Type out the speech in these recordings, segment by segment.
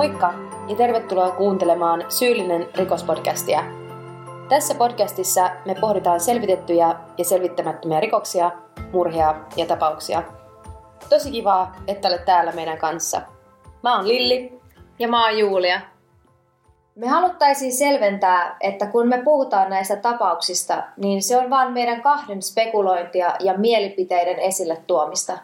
Moikka ja tervetuloa kuuntelemaan Syyllinen rikospodcastia. Tässä podcastissa me pohditaan selvitettyjä ja selvittämättömiä rikoksia, murhia ja tapauksia. Tosi kivaa, että olet täällä meidän kanssa. Mä oon Lilli. Ja mä oon Julia. Me haluttaisiin selventää, että kun me puhutaan näistä tapauksista, niin se on vain meidän kahden spekulointia ja mielipiteiden esille tuomista.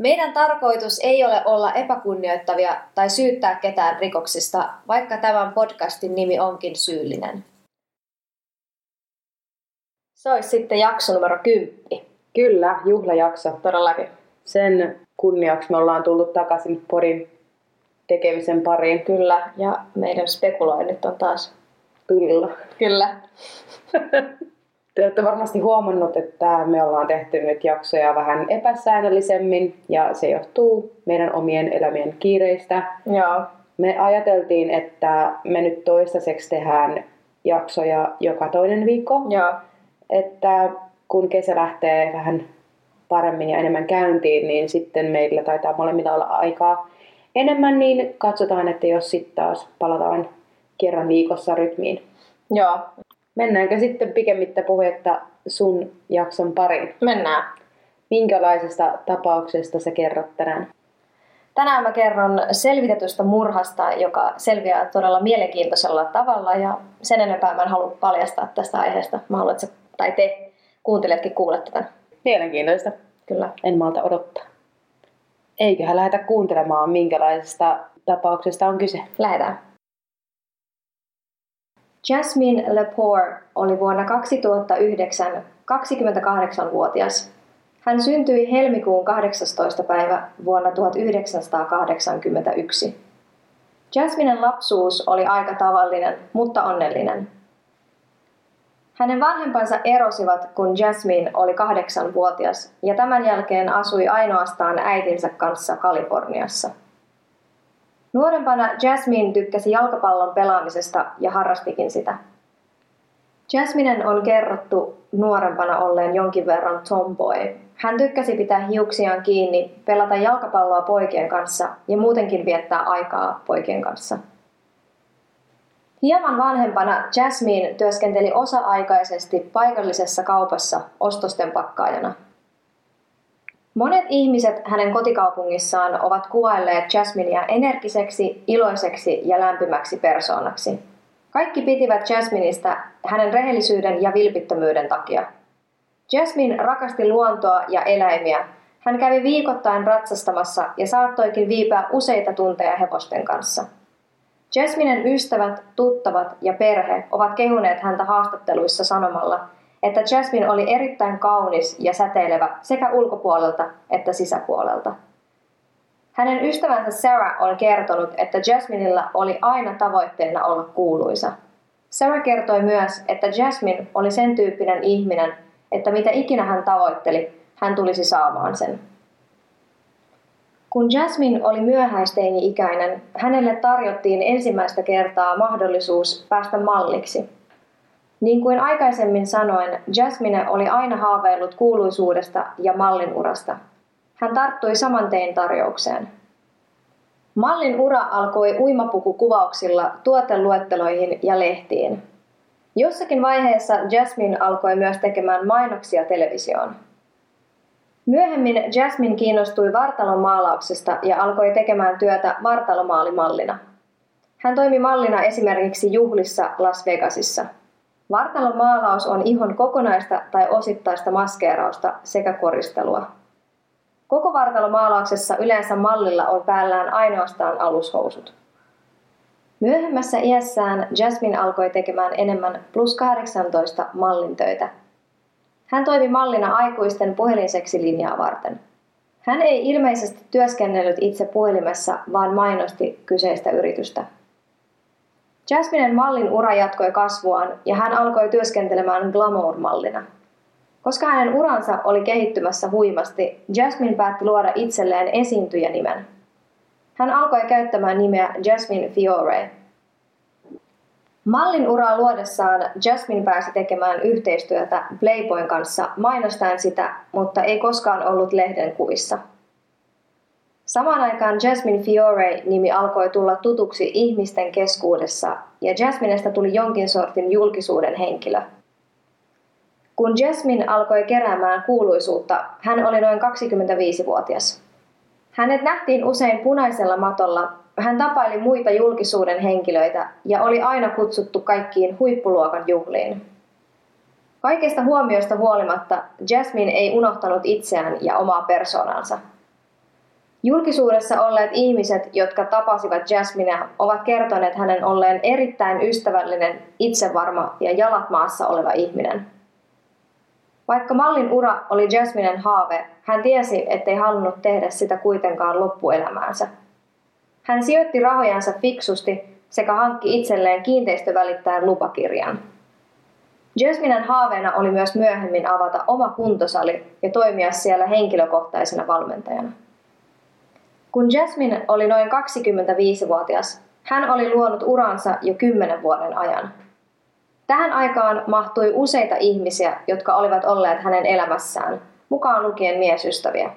Meidän tarkoitus ei ole olla epäkunnioittavia tai syyttää ketään rikoksista, vaikka tämän podcastin nimi onkin syyllinen. Se olisi sitten jakso numero 10. Kyllä, juhlajakso. Todellakin. Sen kunniaksi me ollaan tullut takaisin Porin tekemisen pariin. Kyllä, ja meidän spekuloinnit on taas Tulilla. Kyllä. Te olette varmasti huomannut, että me ollaan tehty nyt jaksoja vähän epäsäännöllisemmin ja se johtuu meidän omien elämien kiireistä. Joo. Me ajateltiin, että me nyt toistaiseksi tehdään jaksoja joka toinen viikko. Joo. Että kun kesä lähtee vähän paremmin ja enemmän käyntiin, niin sitten meillä taitaa molemmilla olla aikaa enemmän, niin katsotaan, että jos sitten taas palataan kerran viikossa rytmiin. Joo. Mennäänkö sitten pikemmittä puhetta sun jakson pariin? Mennään. Minkälaisesta tapauksesta sä kerrot tänään? Tänään mä kerron selvitetystä murhasta, joka selviää todella mielenkiintoisella tavalla ja sen enempää mä en halua paljastaa tästä aiheesta. Mä haluan, että sä, tai te kuuntelijatkin kuulette tämän. Mielenkiintoista. Kyllä. En malta odottaa. Eiköhän lähdetä kuuntelemaan, minkälaisesta tapauksesta on kyse. Lähdetään. Jasmine Lepore oli vuonna 2009 28-vuotias. Hän syntyi helmikuun 18. päivä vuonna 1981. Jasminen lapsuus oli aika tavallinen, mutta onnellinen. Hänen vanhempansa erosivat, kun Jasmine oli kahdeksanvuotias, ja tämän jälkeen asui ainoastaan äitinsä kanssa Kaliforniassa. Nuorempana Jasmine tykkäsi jalkapallon pelaamisesta ja harrastikin sitä. Jasminen on kerrottu nuorempana olleen jonkin verran tomboy. Hän tykkäsi pitää hiuksiaan kiinni, pelata jalkapalloa poikien kanssa ja muutenkin viettää aikaa poikien kanssa. Hieman vanhempana Jasmine työskenteli osa-aikaisesti paikallisessa kaupassa ostosten pakkaajana. Monet ihmiset hänen kotikaupungissaan ovat kuvailleet Jasminea energiseksi, iloiseksi ja lämpimäksi persoonaksi. Kaikki pitivät Jasminista hänen rehellisyyden ja vilpittömyyden takia. Jasmine rakasti luontoa ja eläimiä. Hän kävi viikoittain ratsastamassa ja saattoikin viipää useita tunteja hevosten kanssa. Jasminen ystävät, tuttavat ja perhe ovat kehuneet häntä haastatteluissa sanomalla, että Jasmine oli erittäin kaunis ja säteilevä sekä ulkopuolelta että sisäpuolelta. Hänen ystävänsä Sarah on kertonut, että Jasminilla oli aina tavoitteena olla kuuluisa. Sarah kertoi myös, että Jasmine oli sen tyyppinen ihminen, että mitä ikinä hän tavoitteli, hän tulisi saamaan sen. Kun Jasmine oli myöhäisteini-ikäinen, hänelle tarjottiin ensimmäistä kertaa mahdollisuus päästä malliksi. Niin kuin aikaisemmin sanoin, Jasmine oli aina haaveillut kuuluisuudesta ja mallin urasta. Hän tarttui saman tein tarjoukseen. Mallin ura alkoi uimapukukuvauksilla, tuoteluetteloihin ja lehtiin. Jossakin vaiheessa Jasmine alkoi myös tekemään mainoksia televisioon. Myöhemmin Jasmine kiinnostui vartalon maalauksesta ja alkoi tekemään työtä vartalomaalimallina. Hän toimi mallina esimerkiksi juhlissa Las Vegasissa. Vartalon maalaus on ihon kokonaista tai osittaista maskeerausta sekä koristelua. Koko vartalomaalauksessa yleensä mallilla on päällään ainoastaan alushousut. Myöhemmässä iässään Jasmine alkoi tekemään enemmän plus 18 mallin töitä – hän toimi mallina aikuisten puhelinseksilinjaa varten. Hän ei ilmeisesti työskennellyt itse puhelimessa, vaan mainosti kyseistä yritystä. Jasminen mallin ura jatkoi kasvuaan ja hän alkoi työskentelemään glamour-mallina. Koska hänen uransa oli kehittymässä huimasti, Jasmine päätti luoda itselleen esiintyjänimen. Hän alkoi käyttämään nimeä Jasmine Fiore – Mallin uraa luodessaan Jasmine pääsi tekemään yhteistyötä Playboyn kanssa mainostaen sitä, mutta ei koskaan ollut lehden kuvissa. Samaan aikaan Jasmine Fiore-nimi alkoi tulla tutuksi ihmisten keskuudessa ja Jasminesta tuli jonkin sortin julkisuuden henkilö. Kun Jasmine alkoi keräämään kuuluisuutta, hän oli noin 25-vuotias. Hänet nähtiin usein punaisella matolla, hän tapaili muita julkisuuden henkilöitä ja oli aina kutsuttu kaikkiin huippuluokan juhliin. Kaikesta huomioista huolimatta Jasmine ei unohtanut itseään ja omaa persoonansa – Julkisuudessa olleet ihmiset, jotka tapasivat Jasminea, ovat kertoneet hänen olleen erittäin ystävällinen, itsevarma ja jalat maassa oleva ihminen. Vaikka mallin ura oli Jasminen haave, hän tiesi, ettei halunnut tehdä sitä kuitenkaan loppuelämäänsä. Hän sijoitti rahojansa fiksusti sekä hankki itselleen kiinteistövälittäjän lupakirjan. Jasminen haaveena oli myös myöhemmin avata oma kuntosali ja toimia siellä henkilökohtaisena valmentajana. Kun Jasmine oli noin 25-vuotias, hän oli luonut uransa jo 10 vuoden ajan. Tähän aikaan mahtui useita ihmisiä, jotka olivat olleet hänen elämässään, mukaan lukien miesystäviä.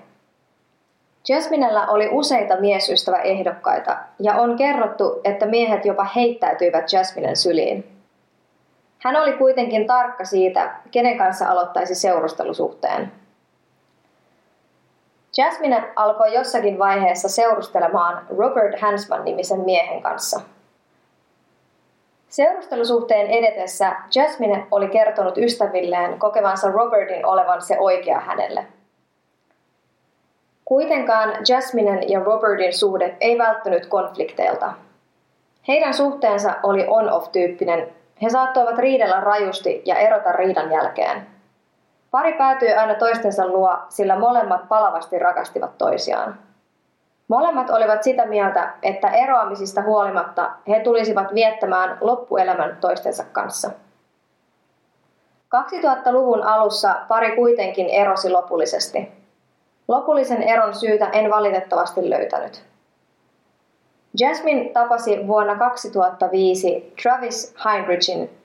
Jasminella oli useita miesystäväehdokkaita ja on kerrottu, että miehet jopa heittäytyivät Jasminen syliin. Hän oli kuitenkin tarkka siitä, kenen kanssa aloittaisi seurustelusuhteen. Jasmine alkoi jossakin vaiheessa seurustelemaan Robert Hansman-nimisen miehen kanssa. Seurustelusuhteen edetessä Jasmine oli kertonut ystävilleen kokevansa Robertin olevan se oikea hänelle. Kuitenkaan Jasminen ja Robertin suhde ei välttynyt konflikteilta. Heidän suhteensa oli on-off-tyyppinen. He saattoivat riidellä rajusti ja erota riidan jälkeen. Pari päätyi aina toistensa luo, sillä molemmat palavasti rakastivat toisiaan. Molemmat olivat sitä mieltä, että eroamisista huolimatta he tulisivat viettämään loppuelämän toistensa kanssa. 2000-luvun alussa pari kuitenkin erosi lopullisesti. Lopullisen eron syytä en valitettavasti löytänyt. Jasmine tapasi vuonna 2005 Travis Heinrichin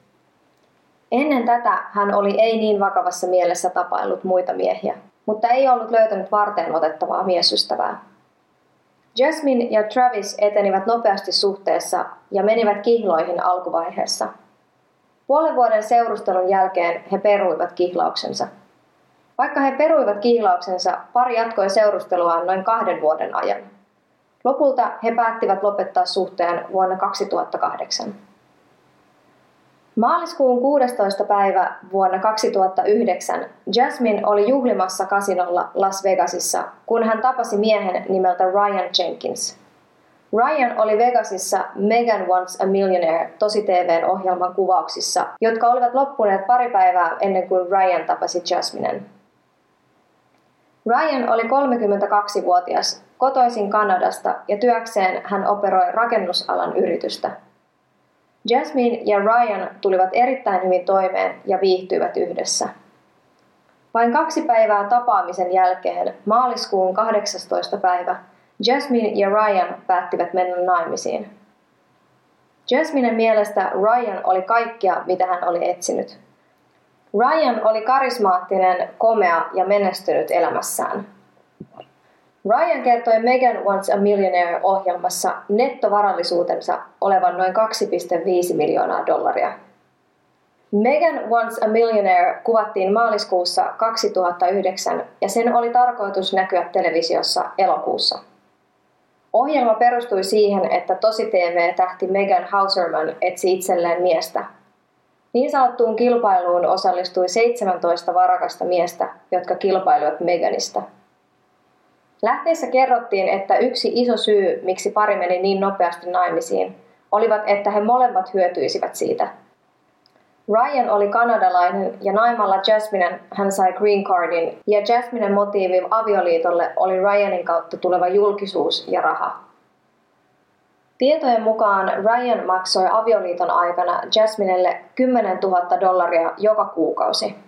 Ennen tätä hän oli ei niin vakavassa mielessä tapaillut muita miehiä, mutta ei ollut löytänyt varteen otettavaa miesystävää. Jasmine ja Travis etenivät nopeasti suhteessa ja menivät kihloihin alkuvaiheessa. Puolen vuoden seurustelun jälkeen he peruivat kihlauksensa. Vaikka he peruivat kihlauksensa, pari jatkoi seurusteluaan noin kahden vuoden ajan. Lopulta he päättivät lopettaa suhteen vuonna 2008. Maaliskuun 16. päivä vuonna 2009 Jasmine oli juhlimassa kasinolla Las Vegasissa, kun hän tapasi miehen nimeltä Ryan Jenkins. Ryan oli Vegasissa Megan Wants a Millionaire tosi TVn ohjelman kuvauksissa, jotka olivat loppuneet pari päivää ennen kuin Ryan tapasi Jasminen. Ryan oli 32-vuotias, kotoisin Kanadasta ja työkseen hän operoi rakennusalan yritystä – Jasmine ja Ryan tulivat erittäin hyvin toimeen ja viihtyivät yhdessä. Vain kaksi päivää tapaamisen jälkeen, maaliskuun 18. päivä, Jasmine ja Ryan päättivät mennä naimisiin. Jasminen mielestä Ryan oli kaikkea, mitä hän oli etsinyt. Ryan oli karismaattinen, komea ja menestynyt elämässään – Ryan kertoi Megan Wants a Millionaire-ohjelmassa nettovarallisuutensa olevan noin 2,5 miljoonaa dollaria. Megan Wants a Millionaire kuvattiin maaliskuussa 2009 ja sen oli tarkoitus näkyä televisiossa elokuussa. Ohjelma perustui siihen, että tosi TV-tähti Megan Hauserman etsi itselleen miestä. Niin sanottuun kilpailuun osallistui 17 varakasta miestä, jotka kilpailivat Meganista – Lähteissä kerrottiin, että yksi iso syy, miksi pari meni niin nopeasti naimisiin, olivat, että he molemmat hyötyisivät siitä. Ryan oli kanadalainen ja naimalla Jasminen hän sai green cardin ja Jasminen motiivi avioliitolle oli Ryanin kautta tuleva julkisuus ja raha. Tietojen mukaan Ryan maksoi avioliiton aikana Jasminelle 10 000 dollaria joka kuukausi.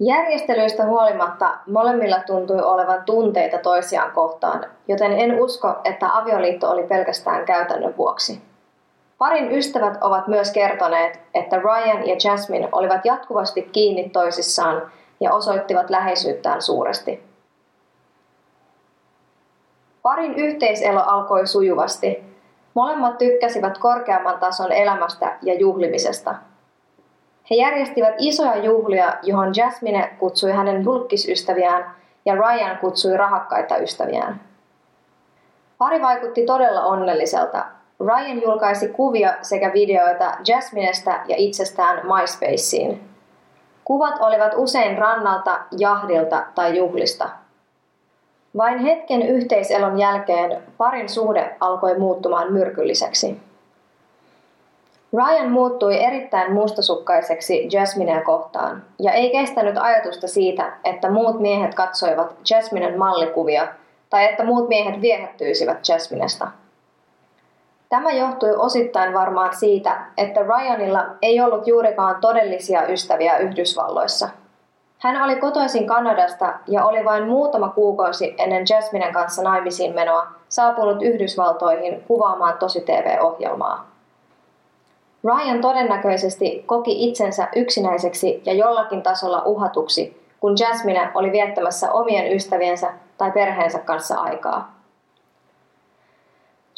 Järjestelyistä huolimatta molemmilla tuntui olevan tunteita toisiaan kohtaan, joten en usko, että avioliitto oli pelkästään käytännön vuoksi. Parin ystävät ovat myös kertoneet, että Ryan ja Jasmine olivat jatkuvasti kiinni toisissaan ja osoittivat läheisyyttään suuresti. Parin yhteiselo alkoi sujuvasti. Molemmat tykkäsivät korkeamman tason elämästä ja juhlimisesta. He järjestivät isoja juhlia, johon Jasmine kutsui hänen julkisystäviään ja Ryan kutsui rahakkaita ystäviään. Pari vaikutti todella onnelliselta. Ryan julkaisi kuvia sekä videoita Jasminesta ja itsestään MySpaceen. Kuvat olivat usein rannalta, jahdilta tai juhlista. Vain hetken yhteiselon jälkeen parin suhde alkoi muuttumaan myrkylliseksi. Ryan muuttui erittäin mustasukkaiseksi Jasminea kohtaan, ja ei kestänyt ajatusta siitä, että muut miehet katsoivat Jasminen mallikuvia tai että muut miehet viehättyisivät Jasminesta. Tämä johtui osittain varmaan siitä, että Ryanilla ei ollut juurikaan todellisia ystäviä Yhdysvalloissa. Hän oli kotoisin Kanadasta ja oli vain muutama kuukausi ennen Jasminen kanssa naimisiin menoa saapunut Yhdysvaltoihin kuvaamaan tosi TV-ohjelmaa. Ryan todennäköisesti koki itsensä yksinäiseksi ja jollakin tasolla uhatuksi, kun Jasmine oli viettämässä omien ystäviensä tai perheensä kanssa aikaa.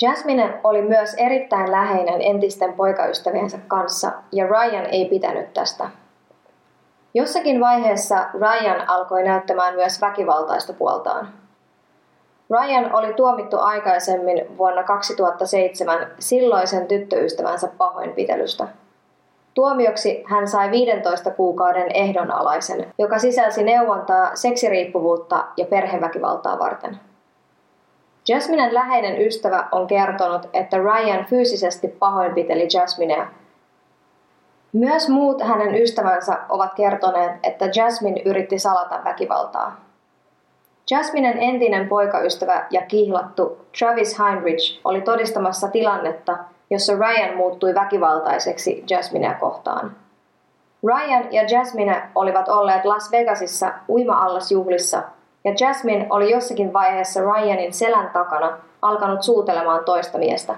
Jasmine oli myös erittäin läheinen entisten poikaystäviensä kanssa ja Ryan ei pitänyt tästä. Jossakin vaiheessa Ryan alkoi näyttämään myös väkivaltaista puoltaan. Ryan oli tuomittu aikaisemmin vuonna 2007 silloisen tyttöystävänsä pahoinpitelystä. Tuomioksi hän sai 15 kuukauden ehdonalaisen, joka sisälsi neuvontaa seksiriippuvuutta ja perheväkivaltaa varten. Jasminen läheinen ystävä on kertonut, että Ryan fyysisesti pahoinpiteli Jasminea. Myös muut hänen ystävänsä ovat kertoneet, että Jasmine yritti salata väkivaltaa. Jasminen entinen poikaystävä ja kihlattu Travis Heinrich oli todistamassa tilannetta, jossa Ryan muuttui väkivaltaiseksi Jasminea kohtaan. Ryan ja Jasmine olivat olleet Las Vegasissa uima-allasjuhlissa ja Jasmine oli jossakin vaiheessa Ryanin selän takana alkanut suutelemaan toista miestä.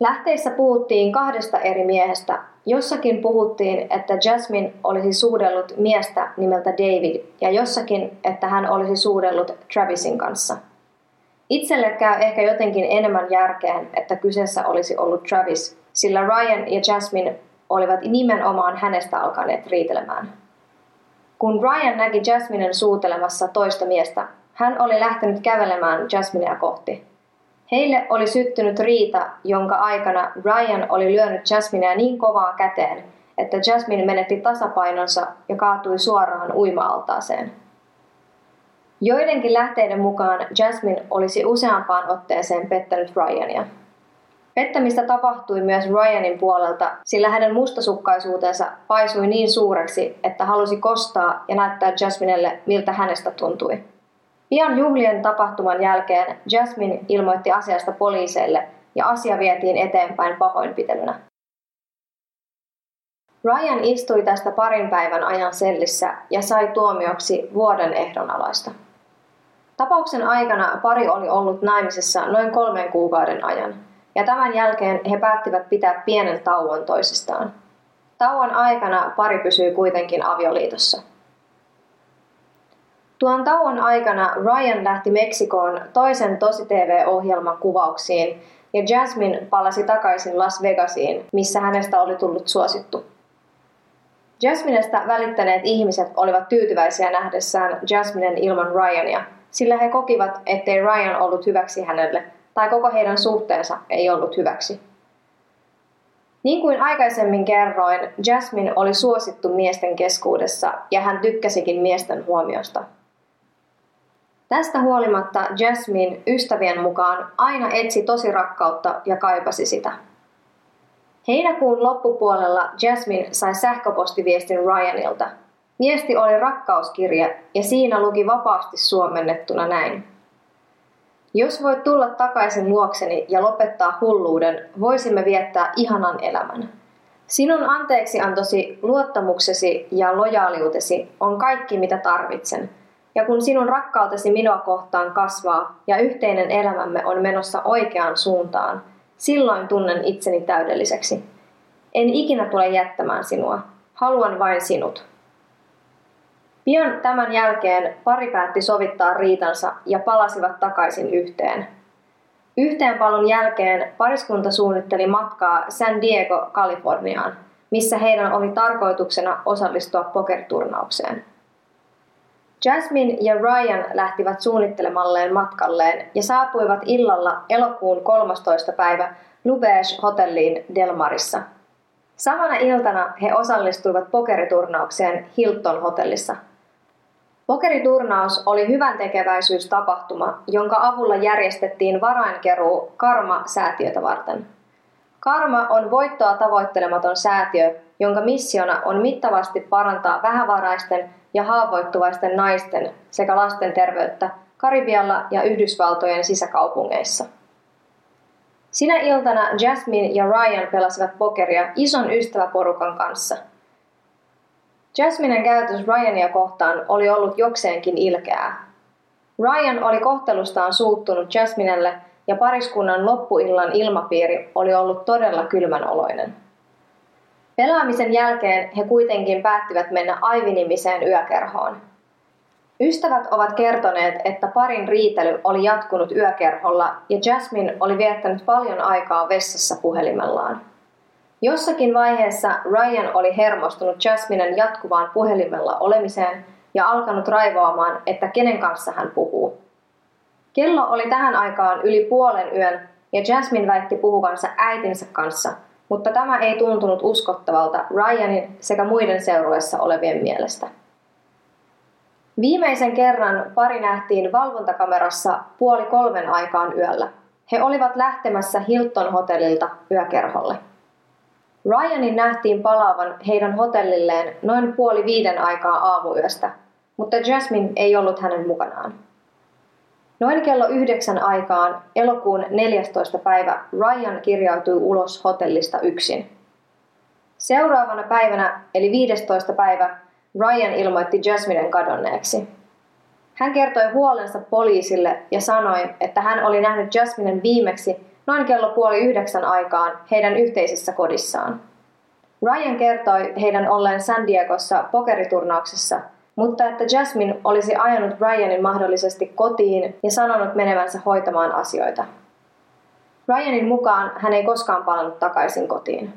Lähteissä puhuttiin kahdesta eri miehestä. Jossakin puhuttiin, että Jasmine olisi suudellut miestä nimeltä David ja jossakin, että hän olisi suudellut Travisin kanssa. Itselle käy ehkä jotenkin enemmän järkeen, että kyseessä olisi ollut Travis, sillä Ryan ja Jasmine olivat nimenomaan hänestä alkaneet riitelemään. Kun Ryan näki Jasminen suutelemassa toista miestä, hän oli lähtenyt kävelemään Jasminea kohti. Heille oli syttynyt riita, jonka aikana Ryan oli lyönyt Jasminea niin kovaa käteen, että Jasmine menetti tasapainonsa ja kaatui suoraan uima-altaaseen. Joidenkin lähteiden mukaan Jasmine olisi useampaan otteeseen pettänyt Ryania. Pettämistä tapahtui myös Ryanin puolelta, sillä hänen mustasukkaisuutensa paisui niin suureksi, että halusi kostaa ja näyttää Jasminelle, miltä hänestä tuntui. Pian juhlien tapahtuman jälkeen Jasmine ilmoitti asiasta poliiseille ja asia vietiin eteenpäin pahoinpitelynä. Ryan istui tästä parin päivän ajan sellissä ja sai tuomioksi vuoden ehdonalaista. Tapauksen aikana pari oli ollut naimisissa noin kolmen kuukauden ajan, ja tämän jälkeen he päättivät pitää pienen tauon toisistaan. Tauon aikana pari pysyi kuitenkin avioliitossa. Tuon tauon aikana Ryan lähti Meksikoon toisen tosi-TV-ohjelman kuvauksiin ja Jasmine palasi takaisin Las Vegasiin, missä hänestä oli tullut suosittu. Jasminesta välittäneet ihmiset olivat tyytyväisiä nähdessään Jasminen ilman Ryania, sillä he kokivat, ettei Ryan ollut hyväksi hänelle tai koko heidän suhteensa ei ollut hyväksi. Niin kuin aikaisemmin kerroin, Jasmine oli suosittu miesten keskuudessa ja hän tykkäsikin miesten huomiosta. Tästä huolimatta Jasmine ystävien mukaan aina etsi tosi rakkautta ja kaipasi sitä. Heinäkuun loppupuolella Jasmine sai sähköpostiviestin Ryanilta. Viesti oli rakkauskirja ja siinä luki vapaasti suomennettuna näin. Jos voit tulla takaisin luokseni ja lopettaa hulluuden, voisimme viettää ihanan elämän. Sinun anteeksiantosi, luottamuksesi ja lojaaliutesi on kaikki mitä tarvitsen. Ja kun sinun rakkautesi minua kohtaan kasvaa ja yhteinen elämämme on menossa oikeaan suuntaan, silloin tunnen itseni täydelliseksi. En ikinä tule jättämään sinua. Haluan vain sinut. Pian tämän jälkeen pari päätti sovittaa riitansa ja palasivat takaisin yhteen. Yhteenpalun jälkeen pariskunta suunnitteli matkaa San Diego, Kaliforniaan, missä heidän oli tarkoituksena osallistua pokerturnaukseen. Jasmine ja Ryan lähtivät suunnittelemalleen matkalleen ja saapuivat illalla elokuun 13. päivä Lubage hotelliin Delmarissa. Samana iltana he osallistuivat pokeriturnaukseen Hilton hotellissa. Pokeriturnaus oli hyvän tekeväisyystapahtuma, jonka avulla järjestettiin varainkeruu Karma-säätiötä varten. Karma on voittoa tavoittelematon säätiö, jonka missiona on mittavasti parantaa vähävaraisten ja haavoittuvaisten naisten sekä lasten terveyttä Karibialla ja Yhdysvaltojen sisäkaupungeissa. Sinä iltana Jasmine ja Ryan pelasivat pokeria ison ystäväporukan kanssa. Jasminen käytös Ryania kohtaan oli ollut jokseenkin ilkeää. Ryan oli kohtelustaan suuttunut Jasminelle ja pariskunnan loppuillan ilmapiiri oli ollut todella kylmänoloinen. Pelaamisen jälkeen he kuitenkin päättivät mennä Aivinimiseen yökerhoon. Ystävät ovat kertoneet, että parin riitely oli jatkunut yökerholla ja Jasmine oli viettänyt paljon aikaa vessassa puhelimellaan. Jossakin vaiheessa Ryan oli hermostunut Jasminen jatkuvaan puhelimella olemiseen ja alkanut raivoamaan, että kenen kanssa hän puhuu. Kello oli tähän aikaan yli puolen yön ja Jasmine väitti puhuvansa äitinsä kanssa – mutta tämä ei tuntunut uskottavalta Ryanin sekä muiden seurueessa olevien mielestä. Viimeisen kerran pari nähtiin valvontakamerassa puoli kolmen aikaan yöllä. He olivat lähtemässä Hilton hotellilta yökerholle. Ryanin nähtiin palaavan heidän hotellilleen noin puoli viiden aikaa aamuyöstä, mutta Jasmine ei ollut hänen mukanaan. Noin kello yhdeksän aikaan elokuun 14. päivä Ryan kirjautui ulos hotellista yksin. Seuraavana päivänä, eli 15. päivä, Ryan ilmoitti Jasminen kadonneeksi. Hän kertoi huolensa poliisille ja sanoi, että hän oli nähnyt Jasminen viimeksi noin kello puoli yhdeksän aikaan heidän yhteisessä kodissaan. Ryan kertoi heidän olleen San Diegossa pokeriturnauksessa – mutta että Jasmine olisi ajanut Ryanin mahdollisesti kotiin ja sanonut menevänsä hoitamaan asioita. Ryanin mukaan hän ei koskaan palannut takaisin kotiin.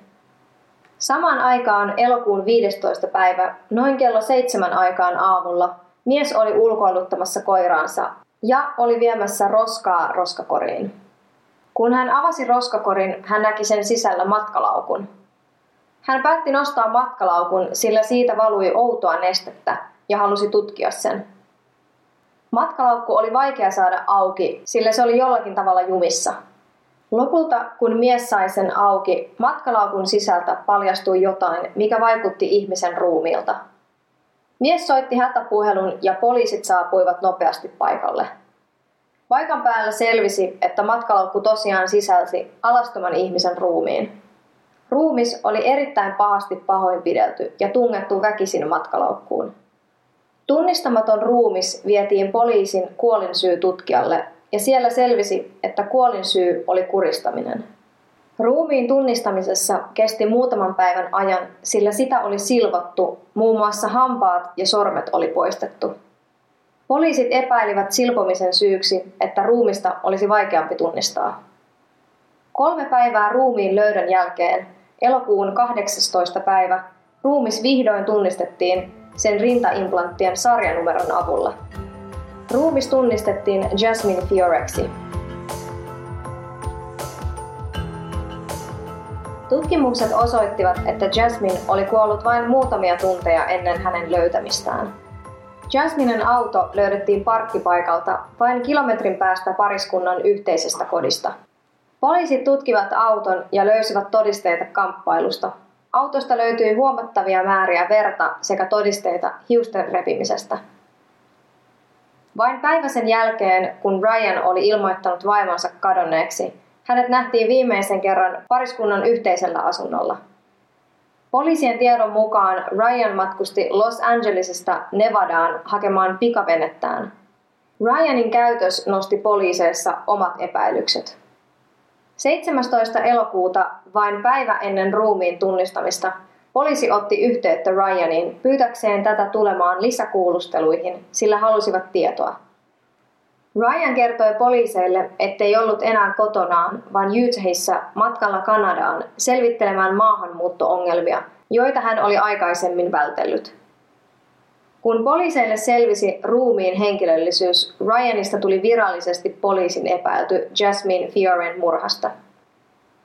Samaan aikaan elokuun 15. päivä, noin kello seitsemän aikaan aamulla, mies oli ulkoiluttamassa koiraansa ja oli viemässä roskaa roskakoriin. Kun hän avasi roskakorin, hän näki sen sisällä matkalaukun. Hän päätti nostaa matkalaukun, sillä siitä valui outoa nestettä, ja halusi tutkia sen. Matkalaukku oli vaikea saada auki, sillä se oli jollakin tavalla jumissa. Lopulta, kun mies sai sen auki, matkalaukun sisältä paljastui jotain, mikä vaikutti ihmisen ruumiilta. Mies soitti hätäpuhelun ja poliisit saapuivat nopeasti paikalle. Paikan päällä selvisi, että matkalaukku tosiaan sisälsi alastoman ihmisen ruumiin. Ruumis oli erittäin pahasti pahoinpidelty ja tungettu väkisin matkalaukkuun. Tunnistamaton ruumis vietiin poliisin kuolinsyytutkijalle ja siellä selvisi, että kuolinsyy oli kuristaminen. Ruumiin tunnistamisessa kesti muutaman päivän ajan, sillä sitä oli silvottu, muun muassa hampaat ja sormet oli poistettu. Poliisit epäilivät silpomisen syyksi, että ruumista olisi vaikeampi tunnistaa. Kolme päivää ruumiin löydön jälkeen, elokuun 18. päivä, ruumis vihdoin tunnistettiin sen rintaimplanttien sarjanumeron avulla. Ruumis tunnistettiin Jasmine Fioreksi. Tutkimukset osoittivat, että Jasmine oli kuollut vain muutamia tunteja ennen hänen löytämistään. Jasminen auto löydettiin parkkipaikalta vain kilometrin päästä pariskunnan yhteisestä kodista. Poliisit tutkivat auton ja löysivät todisteita kamppailusta, Autosta löytyi huomattavia määriä verta sekä todisteita hiusten repimisestä. Vain päivä sen jälkeen, kun Ryan oli ilmoittanut vaimonsa kadonneeksi, hänet nähtiin viimeisen kerran pariskunnan yhteisellä asunnolla. Poliisien tiedon mukaan Ryan matkusti Los Angelesista Nevadaan hakemaan pikavenettään. Ryanin käytös nosti poliiseissa omat epäilykset. 17. elokuuta, vain päivä ennen ruumiin tunnistamista, Poliisi otti yhteyttä Ryaniin pyytäkseen tätä tulemaan lisäkuulusteluihin, sillä halusivat tietoa. Ryan kertoi poliiseille, ettei ollut enää kotonaan, vaan Utahissa matkalla Kanadaan selvittelemään maahanmuutto-ongelmia, joita hän oli aikaisemmin vältellyt. Kun poliiseille selvisi ruumiin henkilöllisyys, Ryanista tuli virallisesti poliisin epäilty Jasmine Fioren murhasta.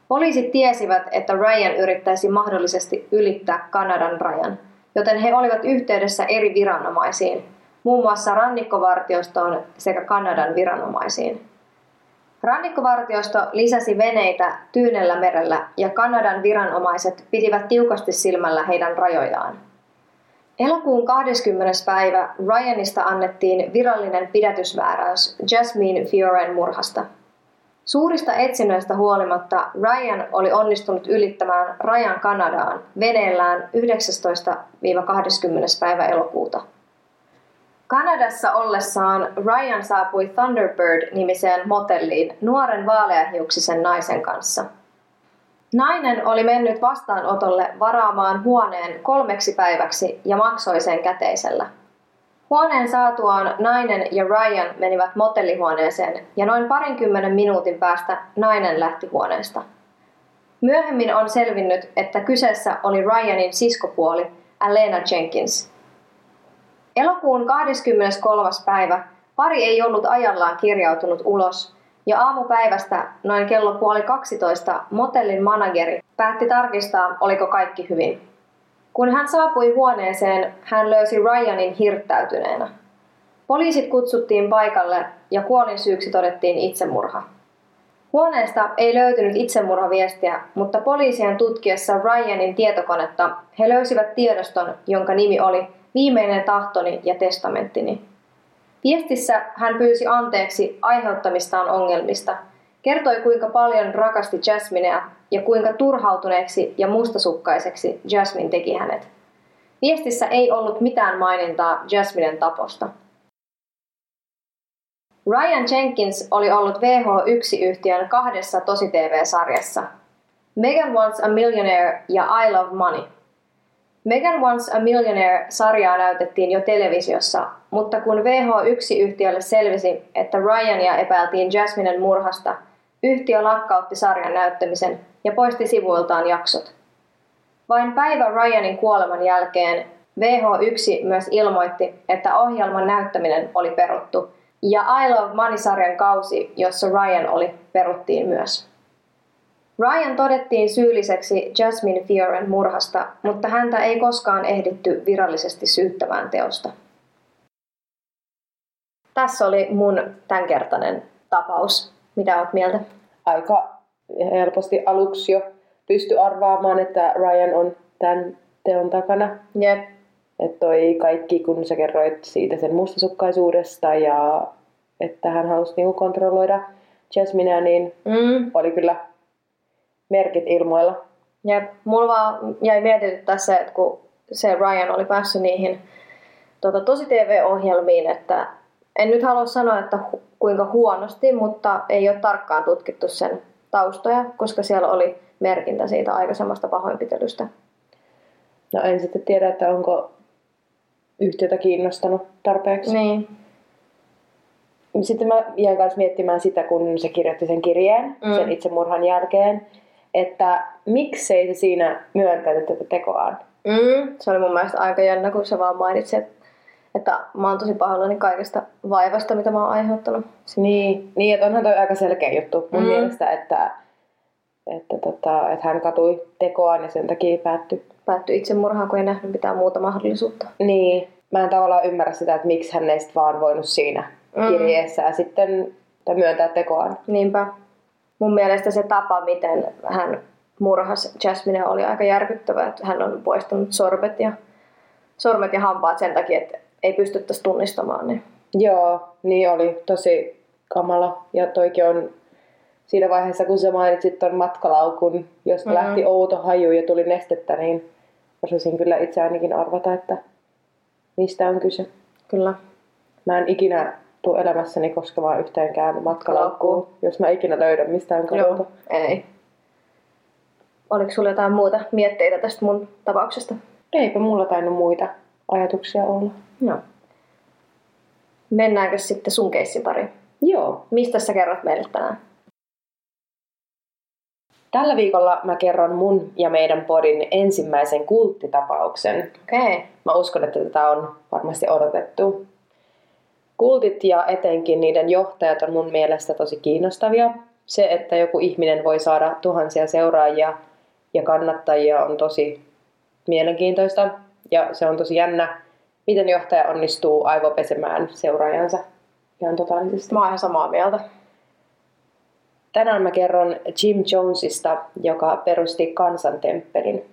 Poliisit tiesivät, että Ryan yrittäisi mahdollisesti ylittää Kanadan rajan, joten he olivat yhteydessä eri viranomaisiin, muun muassa rannikkovartiostoon sekä Kanadan viranomaisiin. Rannikkovartiosto lisäsi veneitä Tyynellä merellä ja Kanadan viranomaiset pitivät tiukasti silmällä heidän rajojaan. Elokuun 20. päivä Ryanista annettiin virallinen pidätysmääräys Jasmine Fioren murhasta. Suurista etsinnöistä huolimatta Ryan oli onnistunut ylittämään rajan Kanadaan veneellään 19-20. päivä elokuuta. Kanadassa ollessaan Ryan saapui Thunderbird-nimiseen motelliin nuoren vaaleahiuksisen naisen kanssa. Nainen oli mennyt vastaanotolle varaamaan huoneen kolmeksi päiväksi ja maksoi sen käteisellä. Huoneen saatuaan nainen ja Ryan menivät motellihuoneeseen ja noin parinkymmenen minuutin päästä nainen lähti huoneesta. Myöhemmin on selvinnyt, että kyseessä oli Ryanin siskopuoli Alena Jenkins – Elokuun 23. päivä pari ei ollut ajallaan kirjautunut ulos ja aamupäivästä noin kello puoli 12 motellin manageri päätti tarkistaa, oliko kaikki hyvin. Kun hän saapui huoneeseen, hän löysi Ryanin hirttäytyneenä. Poliisit kutsuttiin paikalle ja kuolin syyksi todettiin itsemurha. Huoneesta ei löytynyt itsemurhaviestiä, mutta poliisien tutkiessa Ryanin tietokonetta he löysivät tiedoston, jonka nimi oli viimeinen tahtoni ja testamenttini. Viestissä hän pyysi anteeksi aiheuttamistaan ongelmista, kertoi kuinka paljon rakasti Jasminea ja kuinka turhautuneeksi ja mustasukkaiseksi Jasmine teki hänet. Viestissä ei ollut mitään mainintaa Jasminen taposta. Ryan Jenkins oli ollut VH1-yhtiön kahdessa tosi-TV-sarjassa. Megan Wants a Millionaire ja I Love Money – Megan Once a Millionaire-sarjaa näytettiin jo televisiossa, mutta kun VH1-yhtiölle selvisi, että Ryania epäiltiin Jasminen murhasta, yhtiö lakkautti sarjan näyttämisen ja poisti sivuiltaan jaksot. Vain päivä Ryanin kuoleman jälkeen VH1 myös ilmoitti, että ohjelman näyttäminen oli peruttu, ja I Love Money-sarjan kausi, jossa Ryan oli, peruttiin myös. Ryan todettiin syylliseksi Jasmine Fioren murhasta, mutta häntä ei koskaan ehditty virallisesti syyttämään teosta. Tässä oli mun tämänkertainen tapaus. Mitä oot mieltä? Aika helposti aluksi jo pysty arvaamaan, että Ryan on tämän teon takana. Jep. Että toi kaikki, kun sä kerroit siitä sen mustasukkaisuudesta ja että hän halusi niinku kontrolloida Jasminea, niin mm. oli kyllä merkit ilmoilla. Ja mulla vaan jäi mietityttää se, että kun se Ryan oli päässyt niihin tota, tosi TV-ohjelmiin, että en nyt halua sanoa, että hu- kuinka huonosti, mutta ei ole tarkkaan tutkittu sen taustoja, koska siellä oli merkintä siitä aikaisemmasta pahoinpitelystä. No en sitten tiedä, että onko yhtiötä kiinnostanut tarpeeksi. Niin. Sitten mä jäin kanssa miettimään sitä, kun se kirjoitti sen kirjeen mm. sen itsemurhan jälkeen, että miksei se siinä myöntänyt tätä tekoaan. Mm, se oli mun mielestä aika jännä, kun se vaan mainitsi, että, että mä oon tosi pahoillani kaikesta vaivasta, mitä mä oon aiheuttanut. Niin, niin että onhan toi aika selkeä juttu mun mm. mielestä, että, että, tota, että hän katui tekoaan ja sen takia päättyi. Päättyi itsemurhaan, kun ei nähnyt mitään muuta mahdollisuutta. Niin, mä en tavallaan ymmärrä sitä, että miksi hän ei sit vaan voinut siinä mm. kirjeessä sitten tai myöntää tekoaan. Niinpä mun mielestä se tapa, miten hän murhasi Jasmine oli aika järkyttävä, että hän on poistanut sormet ja, sormet ja hampaat sen takia, että ei pystyttäisi tunnistamaan ne. Joo, niin oli tosi kamala. Ja toikin on siinä vaiheessa, kun sä mainitsit tuon matkalaukun, josta mm-hmm. lähti outo haju ja tuli nestettä, niin osasin kyllä itse ainakin arvata, että mistä on kyse. Kyllä. Mä en ikinä tuu elämässäni koskemaan yhteenkään matkalaukkuu, jos mä ikinä löydän mistään kadulta. Ei. Oliko sulla jotain muuta mietteitä tästä mun tapauksesta? Eipä mulla tainnut muita ajatuksia olla. Joo. Mennäänkö sitten sun keissin pariin? Joo. Mistä sä kerrot meille tänään? Tällä viikolla mä kerron mun ja meidän podin ensimmäisen kulttitapauksen. Okei. Okay. Mä uskon, että tätä on varmasti odotettu. Kultit ja etenkin niiden johtajat on mun mielestä tosi kiinnostavia. Se, että joku ihminen voi saada tuhansia seuraajia ja kannattajia on tosi mielenkiintoista. Ja se on tosi jännä, miten johtaja onnistuu aivopesemään seuraajansa ihan totaalisesti. Mä oon ihan samaa mieltä. Tänään mä kerron Jim Jonesista, joka perusti kansantemppelin.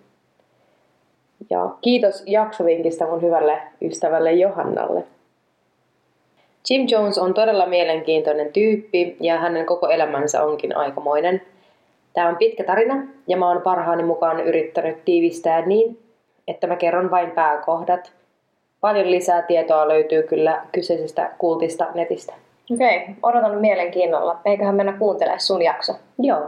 Ja kiitos jaksovinkistä mun hyvälle ystävälle Johannalle. Jim Jones on todella mielenkiintoinen tyyppi ja hänen koko elämänsä onkin aikamoinen. Tämä on pitkä tarina ja mä oon parhaani mukaan yrittänyt tiivistää niin, että mä kerron vain pääkohdat. Paljon lisää tietoa löytyy kyllä kyseisestä kultista netistä. Okei, okay, odotan mielenkiinnolla. Eiköhän mennä kuuntelemaan sun jakso. Joo.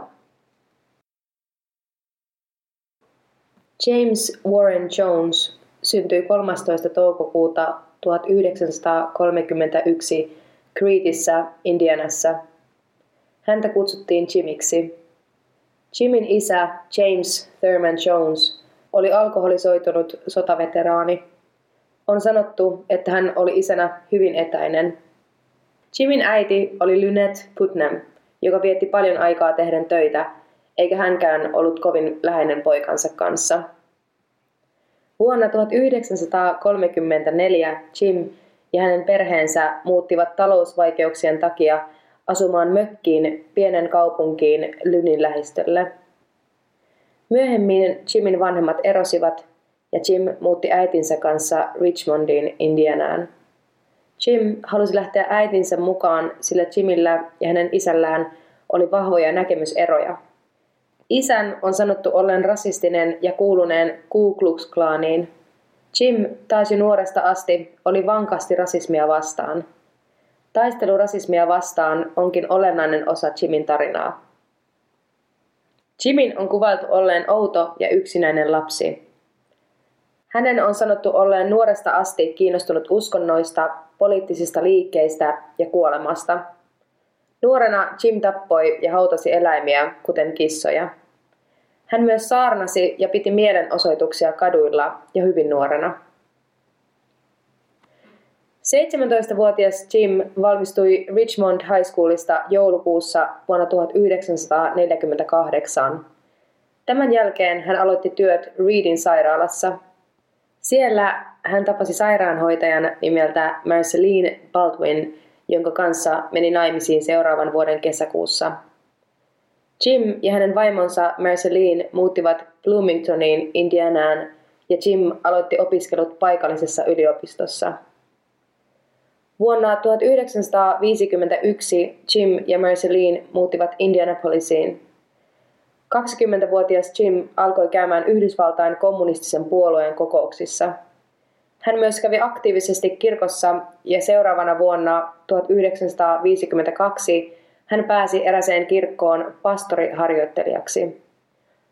James Warren Jones syntyi 13. toukokuuta 1931 Creedissä, Indianassa. Häntä kutsuttiin Jimiksi. Jimin isä James Thurman Jones oli alkoholisoitunut sotaveteraani. On sanottu, että hän oli isänä hyvin etäinen. Jimin äiti oli Lynette Putnam, joka vietti paljon aikaa tehden töitä, eikä hänkään ollut kovin läheinen poikansa kanssa. Vuonna 1934 Jim ja hänen perheensä muuttivat talousvaikeuksien takia asumaan mökkiin pienen kaupunkiin Lynin lähistölle. Myöhemmin Jimin vanhemmat erosivat ja Jim muutti äitinsä kanssa Richmondiin, Indianaan. Jim halusi lähteä äitinsä mukaan, sillä Jimillä ja hänen isällään oli vahvoja näkemyseroja. Isän on sanottu ollen rasistinen ja kuuluneen Ku Klux Klaaniin. Jim taas jo nuoresta asti oli vankasti rasismia vastaan. Taistelu rasismia vastaan onkin olennainen osa Jimin tarinaa. Jimin on kuvailtu olleen outo ja yksinäinen lapsi. Hänen on sanottu olleen nuoresta asti kiinnostunut uskonnoista, poliittisista liikkeistä ja kuolemasta. Nuorena Jim tappoi ja hautasi eläimiä, kuten kissoja. Hän myös saarnasi ja piti mielenosoituksia kaduilla ja hyvin nuorena. 17-vuotias Jim valmistui Richmond High Schoolista joulukuussa vuonna 1948. Tämän jälkeen hän aloitti työt Reedin sairaalassa. Siellä hän tapasi sairaanhoitajan nimeltä Marceline Baldwin, jonka kanssa meni naimisiin seuraavan vuoden kesäkuussa. Jim ja hänen vaimonsa Marceline muuttivat Bloomingtoniin, Indianaan, ja Jim aloitti opiskelut paikallisessa yliopistossa. Vuonna 1951 Jim ja Marceline muuttivat Indianapolisiin. 20-vuotias Jim alkoi käymään Yhdysvaltain kommunistisen puolueen kokouksissa. Hän myös kävi aktiivisesti kirkossa ja seuraavana vuonna 1952 hän pääsi eräseen kirkkoon pastoriharjoittelijaksi.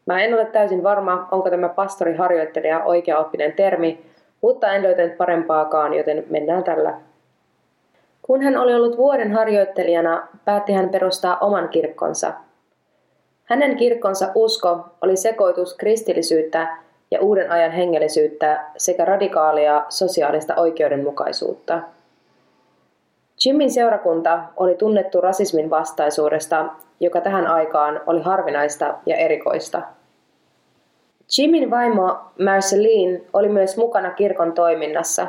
Mä en ole täysin varma, onko tämä pastoriharjoittelija oikeaoppinen termi, mutta en löytänyt parempaakaan, joten mennään tällä. Kun hän oli ollut vuoden harjoittelijana, päätti hän perustaa oman kirkkonsa. Hänen kirkkonsa usko oli sekoitus kristillisyyttä ja uuden ajan hengellisyyttä sekä radikaalia sosiaalista oikeudenmukaisuutta. Jimin seurakunta oli tunnettu rasismin vastaisuudesta, joka tähän aikaan oli harvinaista ja erikoista. Jimin vaimo Marceline oli myös mukana kirkon toiminnassa.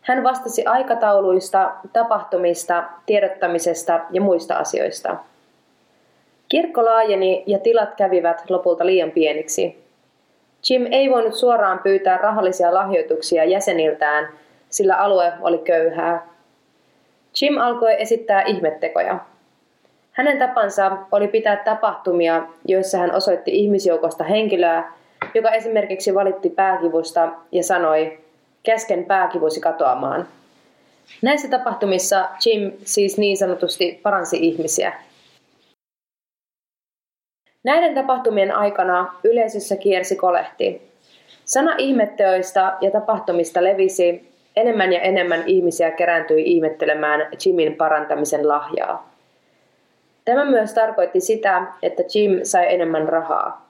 Hän vastasi aikatauluista, tapahtumista, tiedottamisesta ja muista asioista. Kirkko laajeni ja tilat kävivät lopulta liian pieniksi. Jim ei voinut suoraan pyytää rahallisia lahjoituksia jäseniltään, sillä alue oli köyhää. Jim alkoi esittää ihmettekoja. Hänen tapansa oli pitää tapahtumia, joissa hän osoitti ihmisjoukosta henkilöä, joka esimerkiksi valitti pääkivusta ja sanoi, käsken pääkivusi katoamaan. Näissä tapahtumissa Jim siis niin sanotusti paransi ihmisiä. Näiden tapahtumien aikana yleisössä kiersi kolehti. Sana ihmetteoista ja tapahtumista levisi, enemmän ja enemmän ihmisiä kerääntyi ihmettelemään Jimin parantamisen lahjaa. Tämä myös tarkoitti sitä, että Jim sai enemmän rahaa.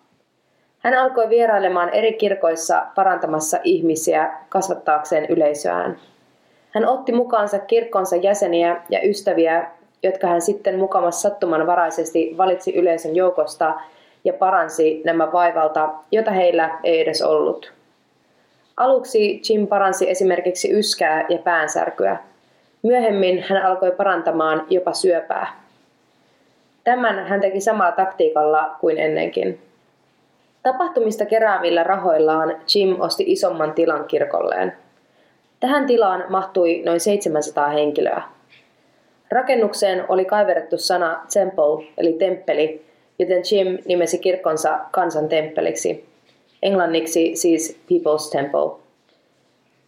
Hän alkoi vierailemaan eri kirkoissa parantamassa ihmisiä kasvattaakseen yleisöään. Hän otti mukaansa kirkkonsa jäseniä ja ystäviä, jotka hän sitten mukamas sattumanvaraisesti valitsi yleisön joukosta ja paransi nämä vaivalta, jota heillä ei edes ollut. Aluksi Jim paransi esimerkiksi yskää ja päänsärkyä. Myöhemmin hän alkoi parantamaan jopa syöpää. Tämän hän teki samalla taktiikalla kuin ennenkin. Tapahtumista keräävillä rahoillaan Jim osti isomman tilan kirkolleen. Tähän tilaan mahtui noin 700 henkilöä. Rakennukseen oli kaiverrettu sana temple eli temppeli, joten Jim nimesi kirkkonsa kansan temppeliksi. Englanniksi siis People's Temple.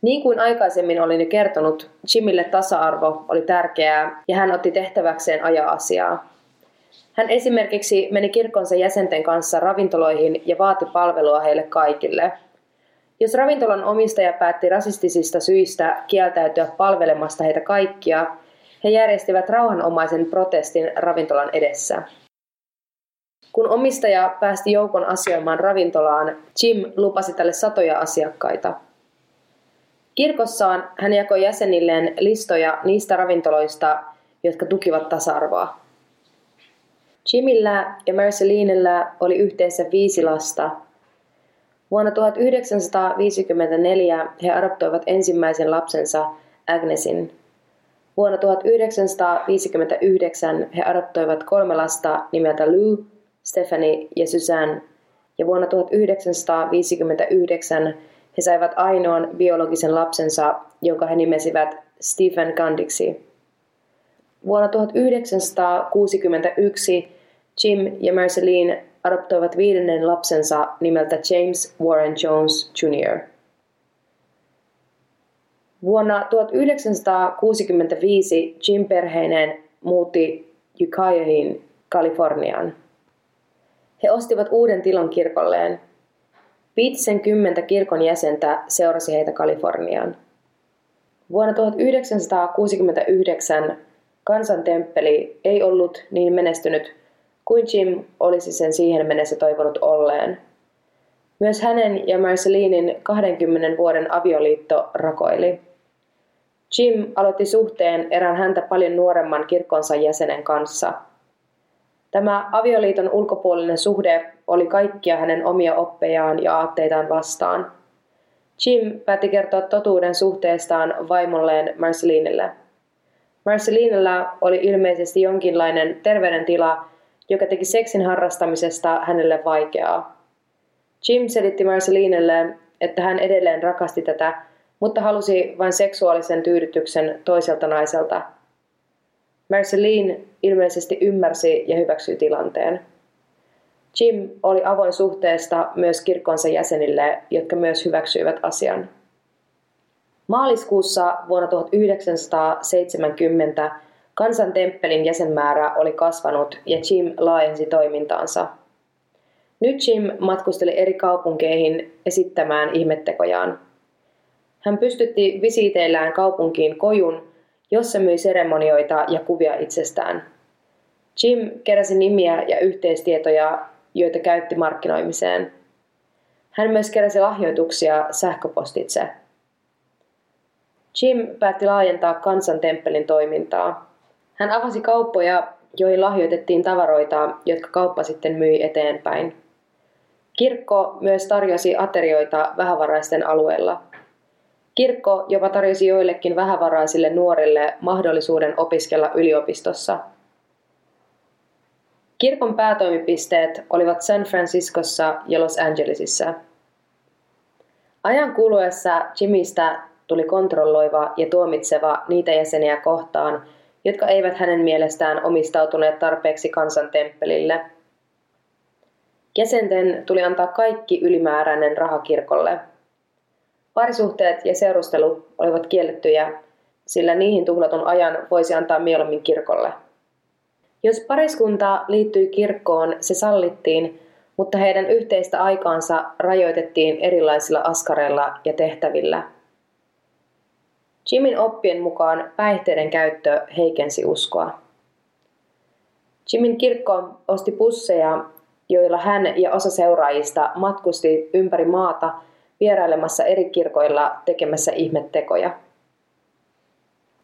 Niin kuin aikaisemmin olin jo kertonut, Jimille tasa-arvo oli tärkeää ja hän otti tehtäväkseen ajaa asiaa. Hän esimerkiksi meni kirkkonsa jäsenten kanssa ravintoloihin ja vaati palvelua heille kaikille. Jos ravintolan omistaja päätti rasistisista syistä kieltäytyä palvelemasta heitä kaikkia, he järjestivät rauhanomaisen protestin ravintolan edessä. Kun omistaja päästi joukon asioimaan ravintolaan, Jim lupasi tälle satoja asiakkaita. Kirkossaan hän jakoi jäsenilleen listoja niistä ravintoloista, jotka tukivat tasa-arvoa. Jimillä ja Marcelinella oli yhteensä viisi lasta. Vuonna 1954 he adoptoivat ensimmäisen lapsensa Agnesin. Vuonna 1959 he adoptoivat kolme lasta nimeltä Lou, Stephanie ja Suzanne, ja vuonna 1959 he saivat ainoan biologisen lapsensa, jonka he nimesivät Stephen Gandiksi. Vuonna 1961 Jim ja Marceline adoptoivat viidennen lapsensa nimeltä James Warren Jones Jr. Vuonna 1965 Jim perheineen muutti Ukiahin, Kaliforniaan. He ostivat uuden tilan kirkolleen. Viitisen kymmentä kirkon jäsentä seurasi heitä Kaliforniaan. Vuonna 1969 kansantemppeli ei ollut niin menestynyt kuin Jim olisi sen siihen mennessä toivonut olleen. Myös hänen ja Marcelinin 20 vuoden avioliitto rakoili. Jim aloitti suhteen erään häntä paljon nuoremman kirkkonsa jäsenen kanssa. Tämä avioliiton ulkopuolinen suhde oli kaikkia hänen omia oppejaan ja aatteitaan vastaan. Jim päätti kertoa totuuden suhteestaan vaimolleen Marcelinelle. Marcelinella oli ilmeisesti jonkinlainen terveydentila, joka teki seksin harrastamisesta hänelle vaikeaa. Jim selitti Marcelinelle, että hän edelleen rakasti tätä, mutta halusi vain seksuaalisen tyydytyksen toiselta naiselta. Marceline ilmeisesti ymmärsi ja hyväksyi tilanteen. Jim oli avoin suhteesta myös kirkkonsa jäsenille, jotka myös hyväksyivät asian. Maaliskuussa vuonna 1970 Kansantemppelin jäsenmäärä oli kasvanut ja Jim laajensi toimintaansa. Nyt Jim matkusteli eri kaupunkeihin esittämään ihmettekojaan. Hän pystytti visiiteillään kaupunkiin kojun, jossa myi seremonioita ja kuvia itsestään. Jim keräsi nimiä ja yhteistietoja, joita käytti markkinoimiseen. Hän myös keräsi lahjoituksia sähköpostitse. Jim päätti laajentaa kansantemppelin toimintaa. Hän avasi kauppoja, joihin lahjoitettiin tavaroita, jotka kauppa sitten myi eteenpäin. Kirkko myös tarjosi aterioita vähävaraisten alueella. Kirkko jopa tarjosi joillekin vähävaraisille nuorille mahdollisuuden opiskella yliopistossa. Kirkon päätoimipisteet olivat San Franciscossa ja Los Angelesissa. Ajan kuluessa Jimmistä tuli kontrolloiva ja tuomitseva niitä jäseniä kohtaan, jotka eivät hänen mielestään omistautuneet tarpeeksi kansantemppelille. Jäsenten tuli antaa kaikki ylimääräinen raha kirkolle. Parisuhteet ja seurustelu olivat kiellettyjä, sillä niihin tuhlatun ajan voisi antaa mieluummin kirkolle. Jos pariskunta liittyi kirkkoon, se sallittiin, mutta heidän yhteistä aikaansa rajoitettiin erilaisilla askareilla ja tehtävillä. Jimin oppien mukaan päihteiden käyttö heikensi uskoa. Jimin kirkko osti busseja, joilla hän ja osa seuraajista matkusti ympäri maata vierailemassa eri kirkoilla tekemässä ihmettekoja.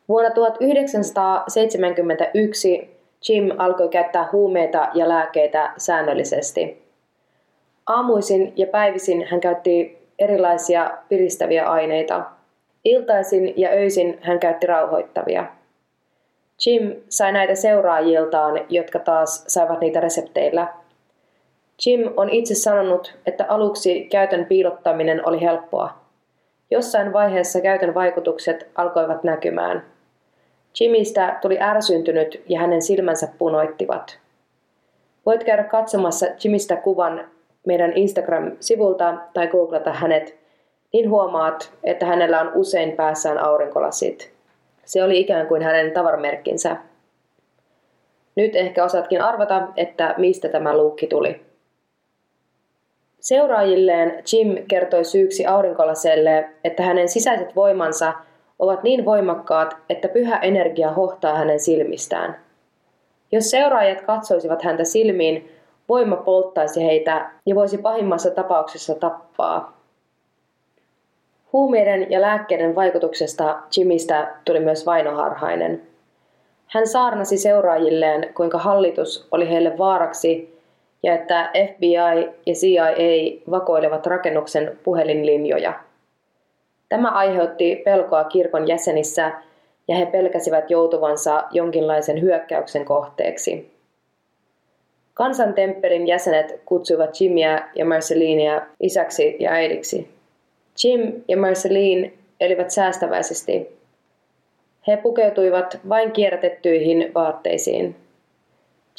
Vuonna 1971 Jim alkoi käyttää huumeita ja lääkkeitä säännöllisesti. Aamuisin ja päivisin hän käytti erilaisia piristäviä aineita. Iltaisin ja öisin hän käytti rauhoittavia. Jim sai näitä seuraajiltaan, jotka taas saivat niitä resepteillä. Jim on itse sanonut, että aluksi käytön piilottaminen oli helppoa. Jossain vaiheessa käytön vaikutukset alkoivat näkymään. Jimistä tuli ärsyntynyt ja hänen silmänsä punoittivat. Voit käydä katsomassa Jimistä kuvan meidän Instagram-sivulta tai googlata hänet, niin huomaat, että hänellä on usein päässään aurinkolasit. Se oli ikään kuin hänen tavaramerkkinsä. Nyt ehkä osaatkin arvata, että mistä tämä luukki tuli. Seuraajilleen Jim kertoi syyksi aurinkolaselle, että hänen sisäiset voimansa ovat niin voimakkaat, että pyhä energia hohtaa hänen silmistään. Jos seuraajat katsoisivat häntä silmiin, voima polttaisi heitä ja voisi pahimmassa tapauksessa tappaa. Huumeiden ja lääkkeiden vaikutuksesta Jimistä tuli myös vainoharhainen. Hän saarnasi seuraajilleen, kuinka hallitus oli heille vaaraksi ja että FBI ja CIA vakoilevat rakennuksen puhelinlinjoja. Tämä aiheutti pelkoa kirkon jäsenissä ja he pelkäsivät joutuvansa jonkinlaisen hyökkäyksen kohteeksi. Kansantemppelin jäsenet kutsuivat Jimia ja Marcelinia isäksi ja äidiksi. Jim ja Marceline elivät säästäväisesti. He pukeutuivat vain kierrätettyihin vaatteisiin.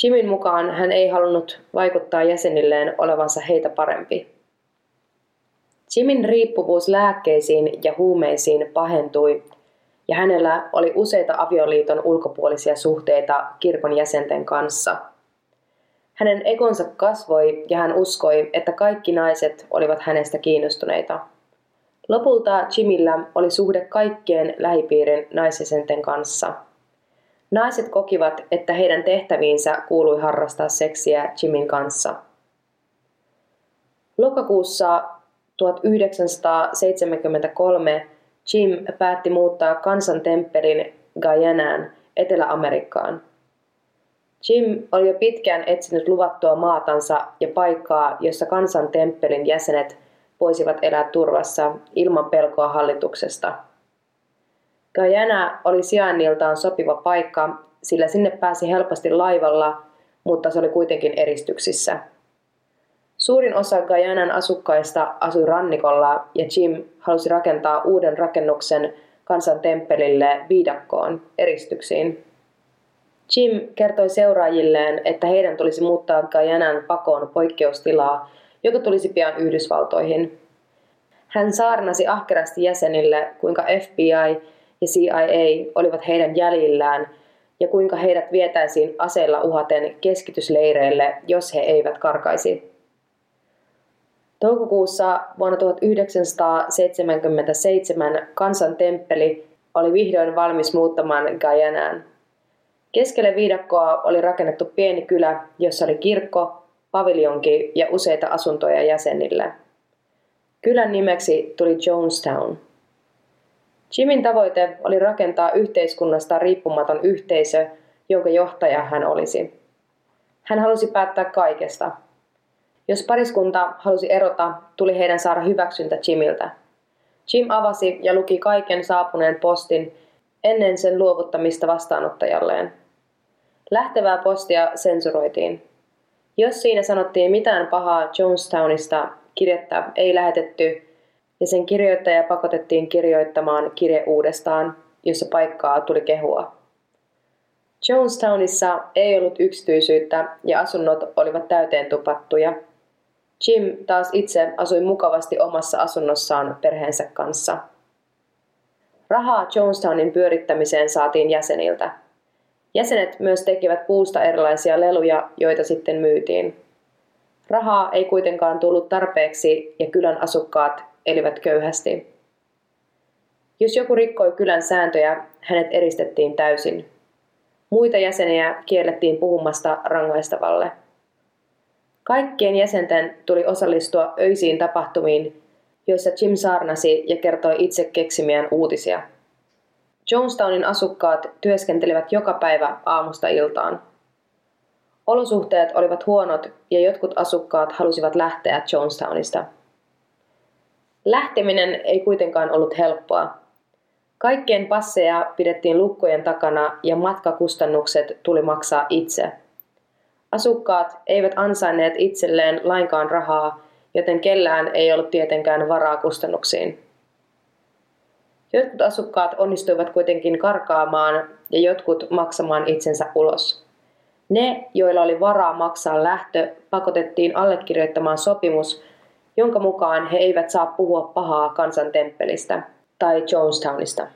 Jimin mukaan hän ei halunnut vaikuttaa jäsenilleen olevansa heitä parempi. Jimin riippuvuus lääkkeisiin ja huumeisiin pahentui ja hänellä oli useita avioliiton ulkopuolisia suhteita kirkon jäsenten kanssa. Hänen ekonsa kasvoi ja hän uskoi, että kaikki naiset olivat hänestä kiinnostuneita. Lopulta Jimillä oli suhde kaikkien lähipiirin naisesenten kanssa. Naiset kokivat, että heidän tehtäviinsä kuului harrastaa seksiä Jimin kanssa. Lokakuussa 1973 Jim päätti muuttaa kansantemppelin Guyanaan Etelä-Amerikkaan. Jim oli jo pitkään etsinyt luvattua maatansa ja paikkaa, jossa kansantemppelin jäsenet voisivat elää turvassa ilman pelkoa hallituksesta. Guyana oli sijainniltaan sopiva paikka, sillä sinne pääsi helposti laivalla, mutta se oli kuitenkin eristyksissä. Suurin osa Guyanan asukkaista asui rannikolla ja Jim halusi rakentaa uuden rakennuksen kansan temppelille viidakkoon eristyksiin. Jim kertoi seuraajilleen, että heidän tulisi muuttaa Guyanan pakoon poikkeustilaa, joka tulisi pian Yhdysvaltoihin. Hän saarnasi ahkerasti jäsenille, kuinka FBI ja CIA olivat heidän jäljillään ja kuinka heidät vietäisiin aseella uhaten keskitysleireille, jos he eivät karkaisi. Toukokuussa vuonna 1977 kansan temppeli oli vihdoin valmis muuttamaan Gajanaan. Keskelle viidakkoa oli rakennettu pieni kylä, jossa oli kirkko, paviljonki ja useita asuntoja jäsenille. Kylän nimeksi tuli Jonestown. Jimin tavoite oli rakentaa yhteiskunnasta riippumaton yhteisö, jonka johtaja hän olisi. Hän halusi päättää kaikesta – jos pariskunta halusi erota, tuli heidän saada hyväksyntä Jimiltä. Jim avasi ja luki kaiken saapuneen postin ennen sen luovuttamista vastaanottajalleen. Lähtevää postia sensuroitiin. Jos siinä sanottiin mitään pahaa Jonestownista, kirjettä ei lähetetty ja sen kirjoittaja pakotettiin kirjoittamaan kirje uudestaan, jossa paikkaa tuli kehua. Jonestownissa ei ollut yksityisyyttä ja asunnot olivat täyteen tupattuja – Jim taas itse asui mukavasti omassa asunnossaan perheensä kanssa. Rahaa Jonestownin pyörittämiseen saatiin jäseniltä. Jäsenet myös tekivät puusta erilaisia leluja, joita sitten myytiin. Rahaa ei kuitenkaan tullut tarpeeksi ja kylän asukkaat elivät köyhästi. Jos joku rikkoi kylän sääntöjä, hänet eristettiin täysin. Muita jäseniä kiellettiin puhumasta rangaistavalle. Kaikkien jäsenten tuli osallistua öisiin tapahtumiin, joissa Jim saarnasi ja kertoi itse keksimiään uutisia. Jonestownin asukkaat työskentelivät joka päivä aamusta iltaan. Olosuhteet olivat huonot ja jotkut asukkaat halusivat lähteä Jonestownista. Lähteminen ei kuitenkaan ollut helppoa. Kaikkien passeja pidettiin lukkojen takana ja matkakustannukset tuli maksaa itse. Asukkaat eivät ansainneet itselleen lainkaan rahaa, joten kellään ei ollut tietenkään varaa kustannuksiin. Jotkut asukkaat onnistuivat kuitenkin karkaamaan ja jotkut maksamaan itsensä ulos. Ne, joilla oli varaa maksaa lähtö, pakotettiin allekirjoittamaan sopimus, jonka mukaan he eivät saa puhua pahaa kansantemppelistä tai Jonestownista.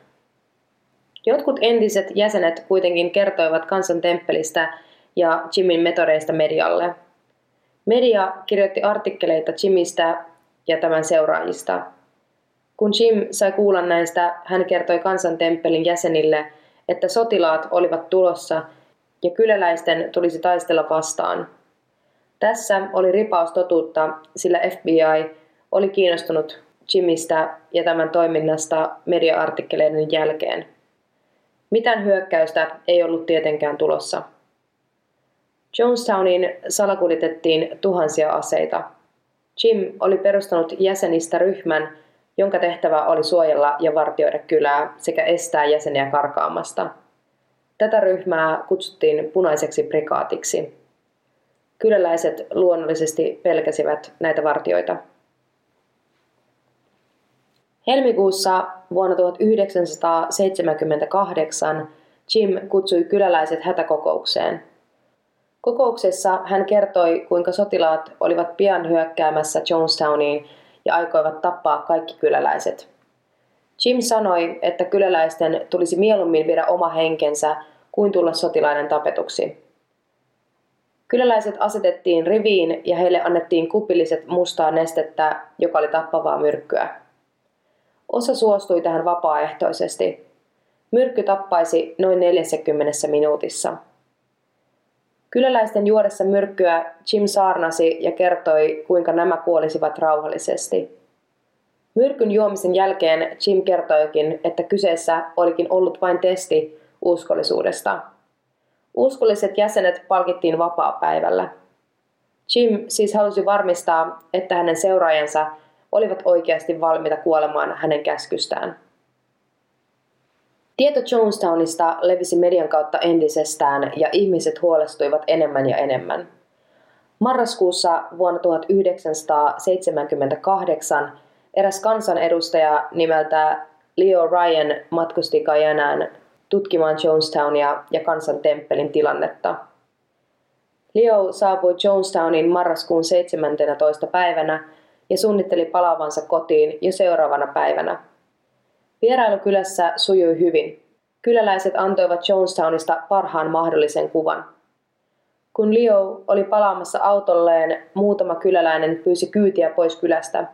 Jotkut entiset jäsenet kuitenkin kertoivat kansantemppelistä ja Jimin metodeista medialle. Media kirjoitti artikkeleita Jimistä ja tämän seuraajista. Kun Jim sai kuulla näistä, hän kertoi kansantemppelin jäsenille, että sotilaat olivat tulossa ja kyläläisten tulisi taistella vastaan. Tässä oli ripaus totuutta, sillä FBI oli kiinnostunut Jimistä ja tämän toiminnasta media-artikkeleiden jälkeen. Mitään hyökkäystä ei ollut tietenkään tulossa. Jonestowniin salakuljetettiin tuhansia aseita. Jim oli perustanut jäsenistä ryhmän, jonka tehtävä oli suojella ja vartioida kylää sekä estää jäseniä karkaamasta. Tätä ryhmää kutsuttiin punaiseksi prikaatiksi. Kyläläiset luonnollisesti pelkäsivät näitä vartioita. Helmikuussa vuonna 1978 Jim kutsui kyläläiset hätäkokoukseen. Kokouksessa hän kertoi, kuinka sotilaat olivat pian hyökkäämässä Jonestowniin ja aikoivat tappaa kaikki kyläläiset. Jim sanoi, että kyläläisten tulisi mieluummin viedä oma henkensä kuin tulla sotilaiden tapetuksi. Kyläläiset asetettiin riviin ja heille annettiin kupilliset mustaa nestettä, joka oli tappavaa myrkkyä. Osa suostui tähän vapaaehtoisesti. Myrkky tappaisi noin 40 minuutissa. Kyläläisten juodessa myrkkyä Jim saarnasi ja kertoi, kuinka nämä kuolisivat rauhallisesti. Myrkyn juomisen jälkeen Jim kertoikin, että kyseessä olikin ollut vain testi uskollisuudesta. Uskolliset jäsenet palkittiin vapaa-päivällä. Jim siis halusi varmistaa, että hänen seuraajansa olivat oikeasti valmiita kuolemaan hänen käskystään. Tieto Jonestownista levisi median kautta entisestään ja ihmiset huolestuivat enemmän ja enemmän. Marraskuussa vuonna 1978 eräs kansanedustaja nimeltä Leo Ryan matkusti Gajanaan tutkimaan Jonestownia ja kansantemppelin tilannetta. Leo saapui Jonestownin marraskuun 17. päivänä ja suunnitteli palaavansa kotiin jo seuraavana päivänä. Vierailu kylässä sujui hyvin. Kyläläiset antoivat Jonestownista parhaan mahdollisen kuvan. Kun Leo oli palaamassa autolleen, muutama kyläläinen pyysi kyytiä pois kylästä.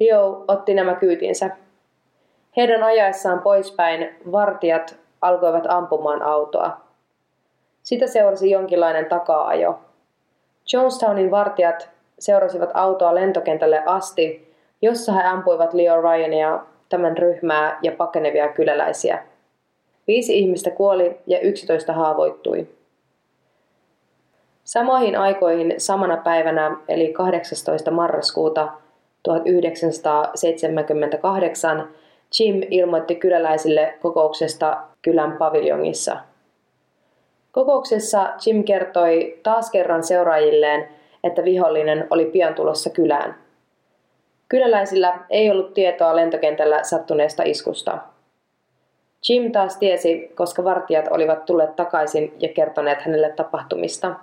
Leo otti nämä kyytinsä. Heidän ajaessaan poispäin vartijat alkoivat ampumaan autoa. Sitä seurasi jonkinlainen takaajo. Jonestownin vartijat seurasivat autoa lentokentälle asti, jossa he ampuivat Leo Ryania, tämän ryhmää ja pakenevia kyläläisiä. Viisi ihmistä kuoli ja 11 haavoittui. Samoihin aikoihin samana päivänä, eli 18. marraskuuta 1978, Jim ilmoitti kyläläisille kokouksesta kylän paviljongissa. Kokouksessa Jim kertoi taas kerran seuraajilleen, että vihollinen oli pian tulossa kylään. Kyläläisillä ei ollut tietoa lentokentällä sattuneesta iskusta. Jim taas tiesi, koska vartijat olivat tulleet takaisin ja kertoneet hänelle tapahtumista.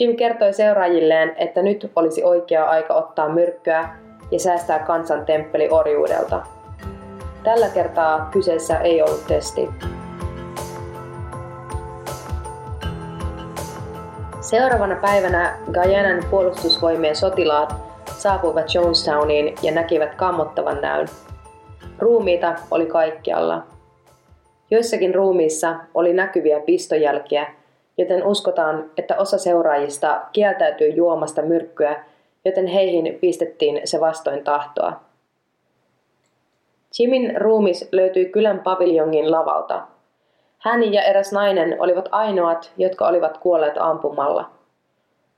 Jim kertoi seuraajilleen, että nyt olisi oikea aika ottaa myrkkyä ja säästää kansan temppeli orjuudelta. Tällä kertaa kyseessä ei ollut testi. Seuraavana päivänä Guyanan puolustusvoimien sotilaat saapuivat Jonestowniin ja näkivät kammottavan näyn. Ruumiita oli kaikkialla. Joissakin ruumiissa oli näkyviä pistojälkiä, joten uskotaan, että osa seuraajista kieltäytyi juomasta myrkkyä, joten heihin pistettiin se vastoin tahtoa. Jimin ruumis löytyi kylän paviljongin lavalta. Hän ja eräs nainen olivat ainoat, jotka olivat kuolleet ampumalla.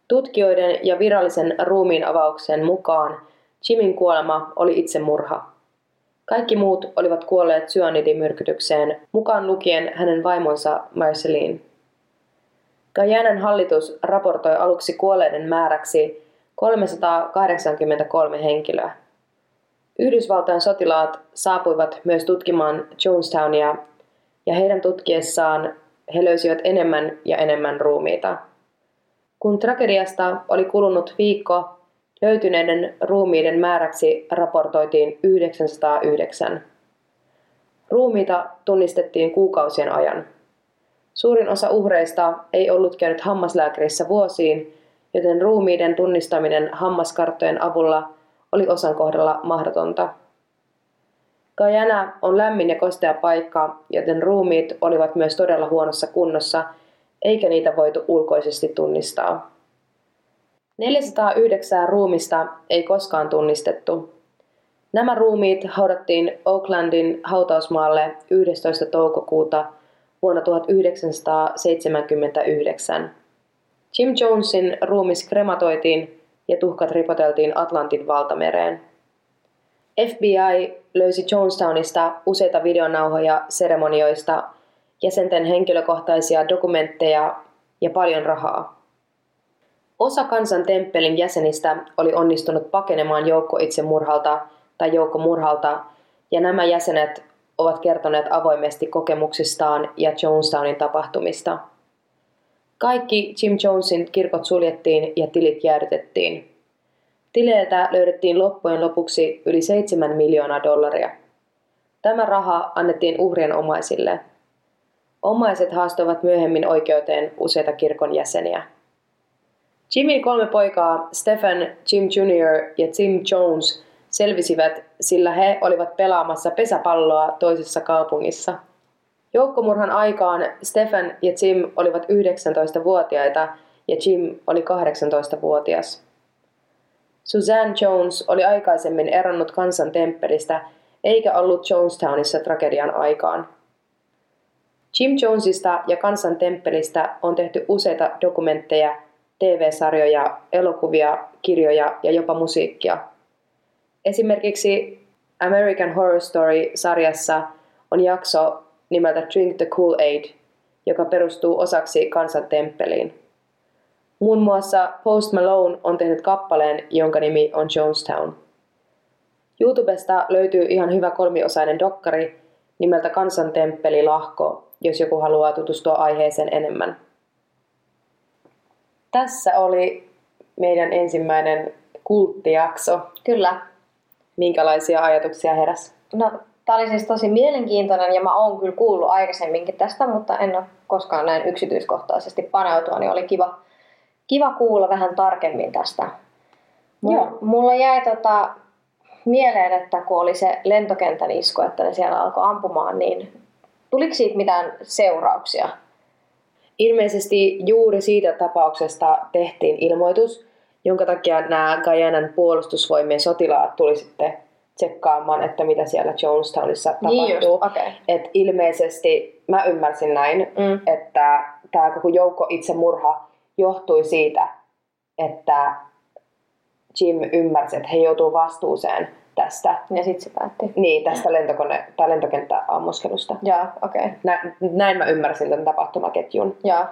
Tutkijoiden ja virallisen ruumiin avauksen mukaan Jimin kuolema oli itsemurha. Kaikki muut olivat kuolleet syanidimyrkytykseen, mukaan lukien hänen vaimonsa Marceline. Gajanan hallitus raportoi aluksi kuolleiden määräksi 383 henkilöä. Yhdysvaltain sotilaat saapuivat myös tutkimaan Jonestownia ja heidän tutkiessaan he löysivät enemmän ja enemmän ruumiita. Kun tragediasta oli kulunut viikko, löytyneiden ruumiiden määräksi raportoitiin 909. Ruumiita tunnistettiin kuukausien ajan. Suurin osa uhreista ei ollut käynyt hammaslääkärissä vuosiin, joten ruumiiden tunnistaminen hammaskarttojen avulla oli osan kohdalla mahdotonta. Guyana on lämmin ja kostea paikka, joten ruumiit olivat myös todella huonossa kunnossa, eikä niitä voitu ulkoisesti tunnistaa. 409 ruumista ei koskaan tunnistettu. Nämä ruumiit haudattiin Oaklandin hautausmaalle 11. toukokuuta vuonna 1979. Jim Jonesin ruumis krematoitiin ja tuhkat ripoteltiin Atlantin valtamereen. FBI löysi Jonestownista useita videonauhoja seremonioista, jäsenten henkilökohtaisia dokumentteja ja paljon rahaa. Osa kansan temppelin jäsenistä oli onnistunut pakenemaan joukko itsemurhalta tai joukkomurhalta, ja nämä jäsenet ovat kertoneet avoimesti kokemuksistaan ja Jonestownin tapahtumista. Kaikki Jim Jonesin kirkot suljettiin ja tilit jäädytettiin. Tileiltä löydettiin loppujen lopuksi yli 7 miljoonaa dollaria. Tämä raha annettiin uhrien omaisille. Omaiset haastoivat myöhemmin oikeuteen useita kirkon jäseniä. Jimin kolme poikaa, Stephen, Jim Jr. ja Tim Jones, selvisivät, sillä he olivat pelaamassa pesäpalloa toisessa kaupungissa. Joukkomurhan aikaan Stephen ja Jim olivat 19-vuotiaita ja Jim oli 18-vuotias. Suzanne Jones oli aikaisemmin eronnut kansan temppelistä eikä ollut Jonestownissa tragedian aikaan. Jim Jonesista ja kansan temppelistä on tehty useita dokumentteja, TV-sarjoja, elokuvia, kirjoja ja jopa musiikkia. Esimerkiksi American Horror Story-sarjassa on jakso nimeltä Drink the Kool-Aid, joka perustuu osaksi kansan temppeliin. Muun muassa Post Malone on tehnyt kappaleen, jonka nimi on Jonestown. YouTubesta löytyy ihan hyvä kolmiosainen dokkari nimeltä Kansantemppeli Lahko, jos joku haluaa tutustua aiheeseen enemmän. Tässä oli meidän ensimmäinen kulttijakso. Kyllä. Minkälaisia ajatuksia heräs? No, tämä oli siis tosi mielenkiintoinen ja mä oon kyllä kuullut aikaisemminkin tästä, mutta en ole koskaan näin yksityiskohtaisesti paneutua, niin oli kiva, kiva kuulla vähän tarkemmin tästä. Joo. Mulla jäi tota, mieleen, että kun oli se lentokentän isku, että ne siellä alkoi ampumaan, niin tuliko siitä mitään seurauksia? Ilmeisesti juuri siitä tapauksesta tehtiin ilmoitus, jonka takia nämä Gajanan puolustusvoimien sotilaat tuli sitten tsekkaamaan, että mitä siellä Jonestownissa niin tapahtuu. Just, okay. Et ilmeisesti mä ymmärsin näin, mm. että tämä koko joukko itsemurha johtui siitä, että Jim ymmärsi, että he joutuu vastuuseen tästä. Ja sitten se päätti. Niin, tästä lentokone- tai lentokenttäammuskelusta. Joo, okei. Okay. Nä, näin mä ymmärsin tämän tapahtumaketjun. Joo.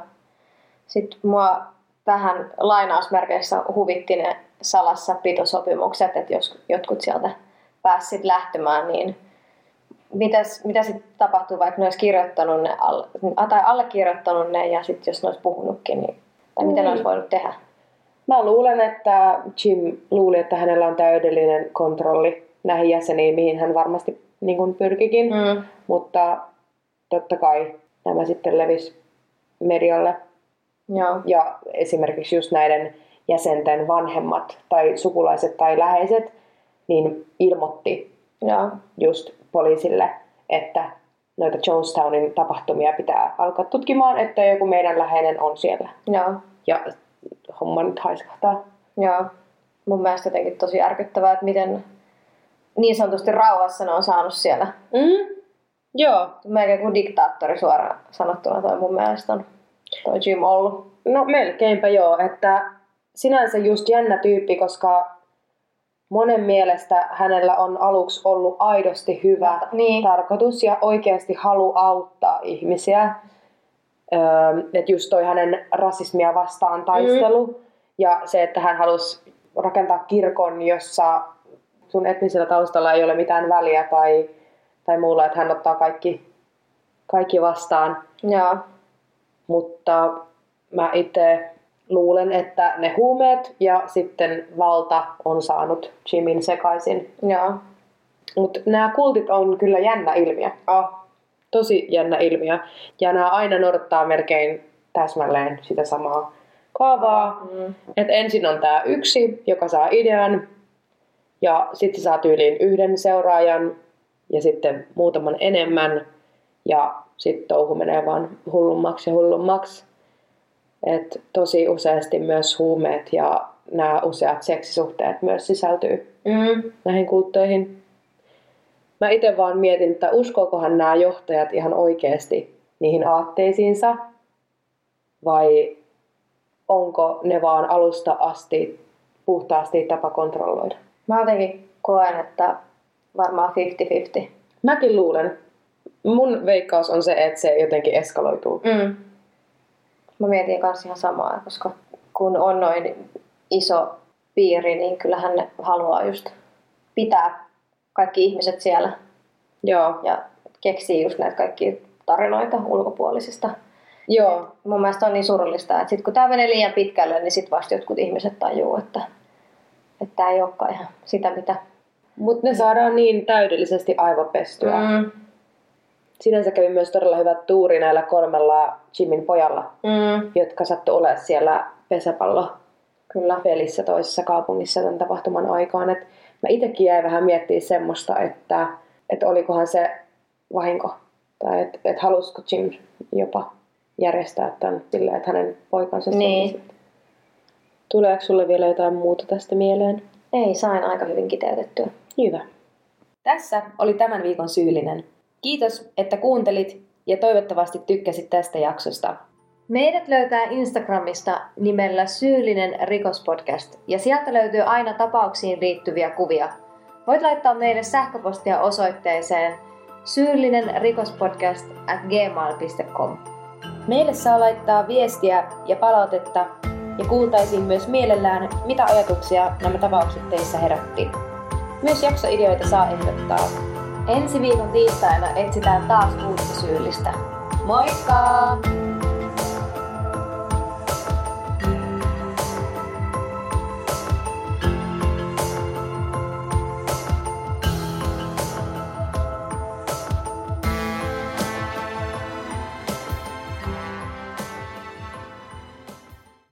Sitten mua vähän lainausmerkeissä huvitti ne salassa pitosopimukset, että jos jotkut sieltä pääsit lähtemään, niin mitäs, mitä sitten tapahtuu, vaikka ne olisi kirjoittanut ne, tai allekirjoittanut ne ja sitten jos ne olisi puhunutkin, niin, tai mitä mm. ne olisi voinut tehdä? Mä luulen, että Jim luuli, että hänellä on täydellinen kontrolli näihin jäseniin, mihin hän varmasti niin kuin pyrkikin. Mm. Mutta totta kai nämä sitten levisi medialle. Joo. Ja esimerkiksi just näiden jäsenten vanhemmat tai sukulaiset tai läheiset, niin ilmoitti Joo. just poliisille, että noita Jonestownin tapahtumia pitää alkaa tutkimaan, että joku meidän läheinen on siellä. Joo. Ja homma nyt haiskahtaa. Joo. Mun mielestä jotenkin tosi järkyttävää, että miten niin sanotusti rauhassa ne on saanut siellä. Mm. Joo. Melkein kuin diktaattori suoraan sanottuna toi mun mielestä on toi Jim ollut. No melkeinpä joo, että sinänsä just jännä tyyppi, koska monen mielestä hänellä on aluksi ollut aidosti hyvä Niin. tarkoitus ja oikeasti halu auttaa ihmisiä. Öö, että just toi hänen rasismia vastaan taistelu mm. ja se, että hän halusi rakentaa kirkon, jossa sun etnisellä taustalla ei ole mitään väliä tai, tai muulla, että hän ottaa kaikki, kaikki vastaan. Joo. Mutta mä itse luulen, että ne huumeet ja sitten valta on saanut Jimin sekaisin. Joo. Mutta nämä kultit on kyllä jännä ilmiö. Oh. Tosi jännä ilmiö. Ja nämä aina noudattaa melkein täsmälleen sitä samaa kaavaa. Mm. Et ensin on tämä yksi, joka saa idean. Ja sitten saa tyyliin yhden seuraajan. Ja sitten muutaman enemmän. Ja sitten touhu menee vaan hullummaksi ja hullummaksi. Et tosi useasti myös huumeet ja nämä useat seksisuhteet myös sisältyy Mm. näihin kultteihin. Mä itse vaan mietin, että uskookohan nämä johtajat ihan oikeasti niihin aatteisiinsa vai onko ne vaan alusta asti puhtaasti tapa kontrolloida. Mä jotenkin koen, että varmaan 50-50. Mäkin luulen. Mun veikkaus on se, että se jotenkin eskaloituu. Mm. Mä mietin kanssa ihan samaa, koska kun on noin iso piiri, niin kyllähän ne haluaa just pitää kaikki ihmiset siellä Joo, ja keksii just näitä kaikki tarinoita ulkopuolisista. joo. Mun mielestä on niin surullista, että sit kun tämä menee liian pitkälle, niin sit vasta jotkut ihmiset tajuu, että että tämä ei olekaan ihan sitä, mitä... Mutta ne saadaan niin täydellisesti aivopestyä. Mm. Sinänsä kävi myös todella hyvä tuuri näillä kolmella Jimin pojalla, Mm. jotka sattu olemaan siellä pesäpallo Kyllä. pelissä toisessa kaupungissa tämän tapahtuman aikaan. Et mä itsekin jäin vähän miettimään semmoista, että, että olikohan se vahinko. Tai että et halusiko Jim jopa järjestää tämän sillä, että hänen poikansa Niin. Tuleeko sulle vielä jotain muuta tästä mieleen? Ei, sain aika hyvin kiteytettyä. Hyvä. Tässä oli tämän viikon syyllinen. Kiitos, että kuuntelit ja toivottavasti tykkäsit tästä jaksosta. Meidät löytää Instagramista nimellä Syyllinen rikospodcast ja sieltä löytyy aina tapauksiin liittyviä kuvia. Voit laittaa meille sähköpostia osoitteeseen syyllinen rikospodcast at gmail.com. Meille saa laittaa viestiä ja palautetta ja kuultaisiin myös mielellään, mitä ajatuksia nämä tapaukset teissä herätti. Myös jaksoideoita saa ehdottaa. Ensi viikon tiistaina etsitään taas uutta syyllistä. Moikka!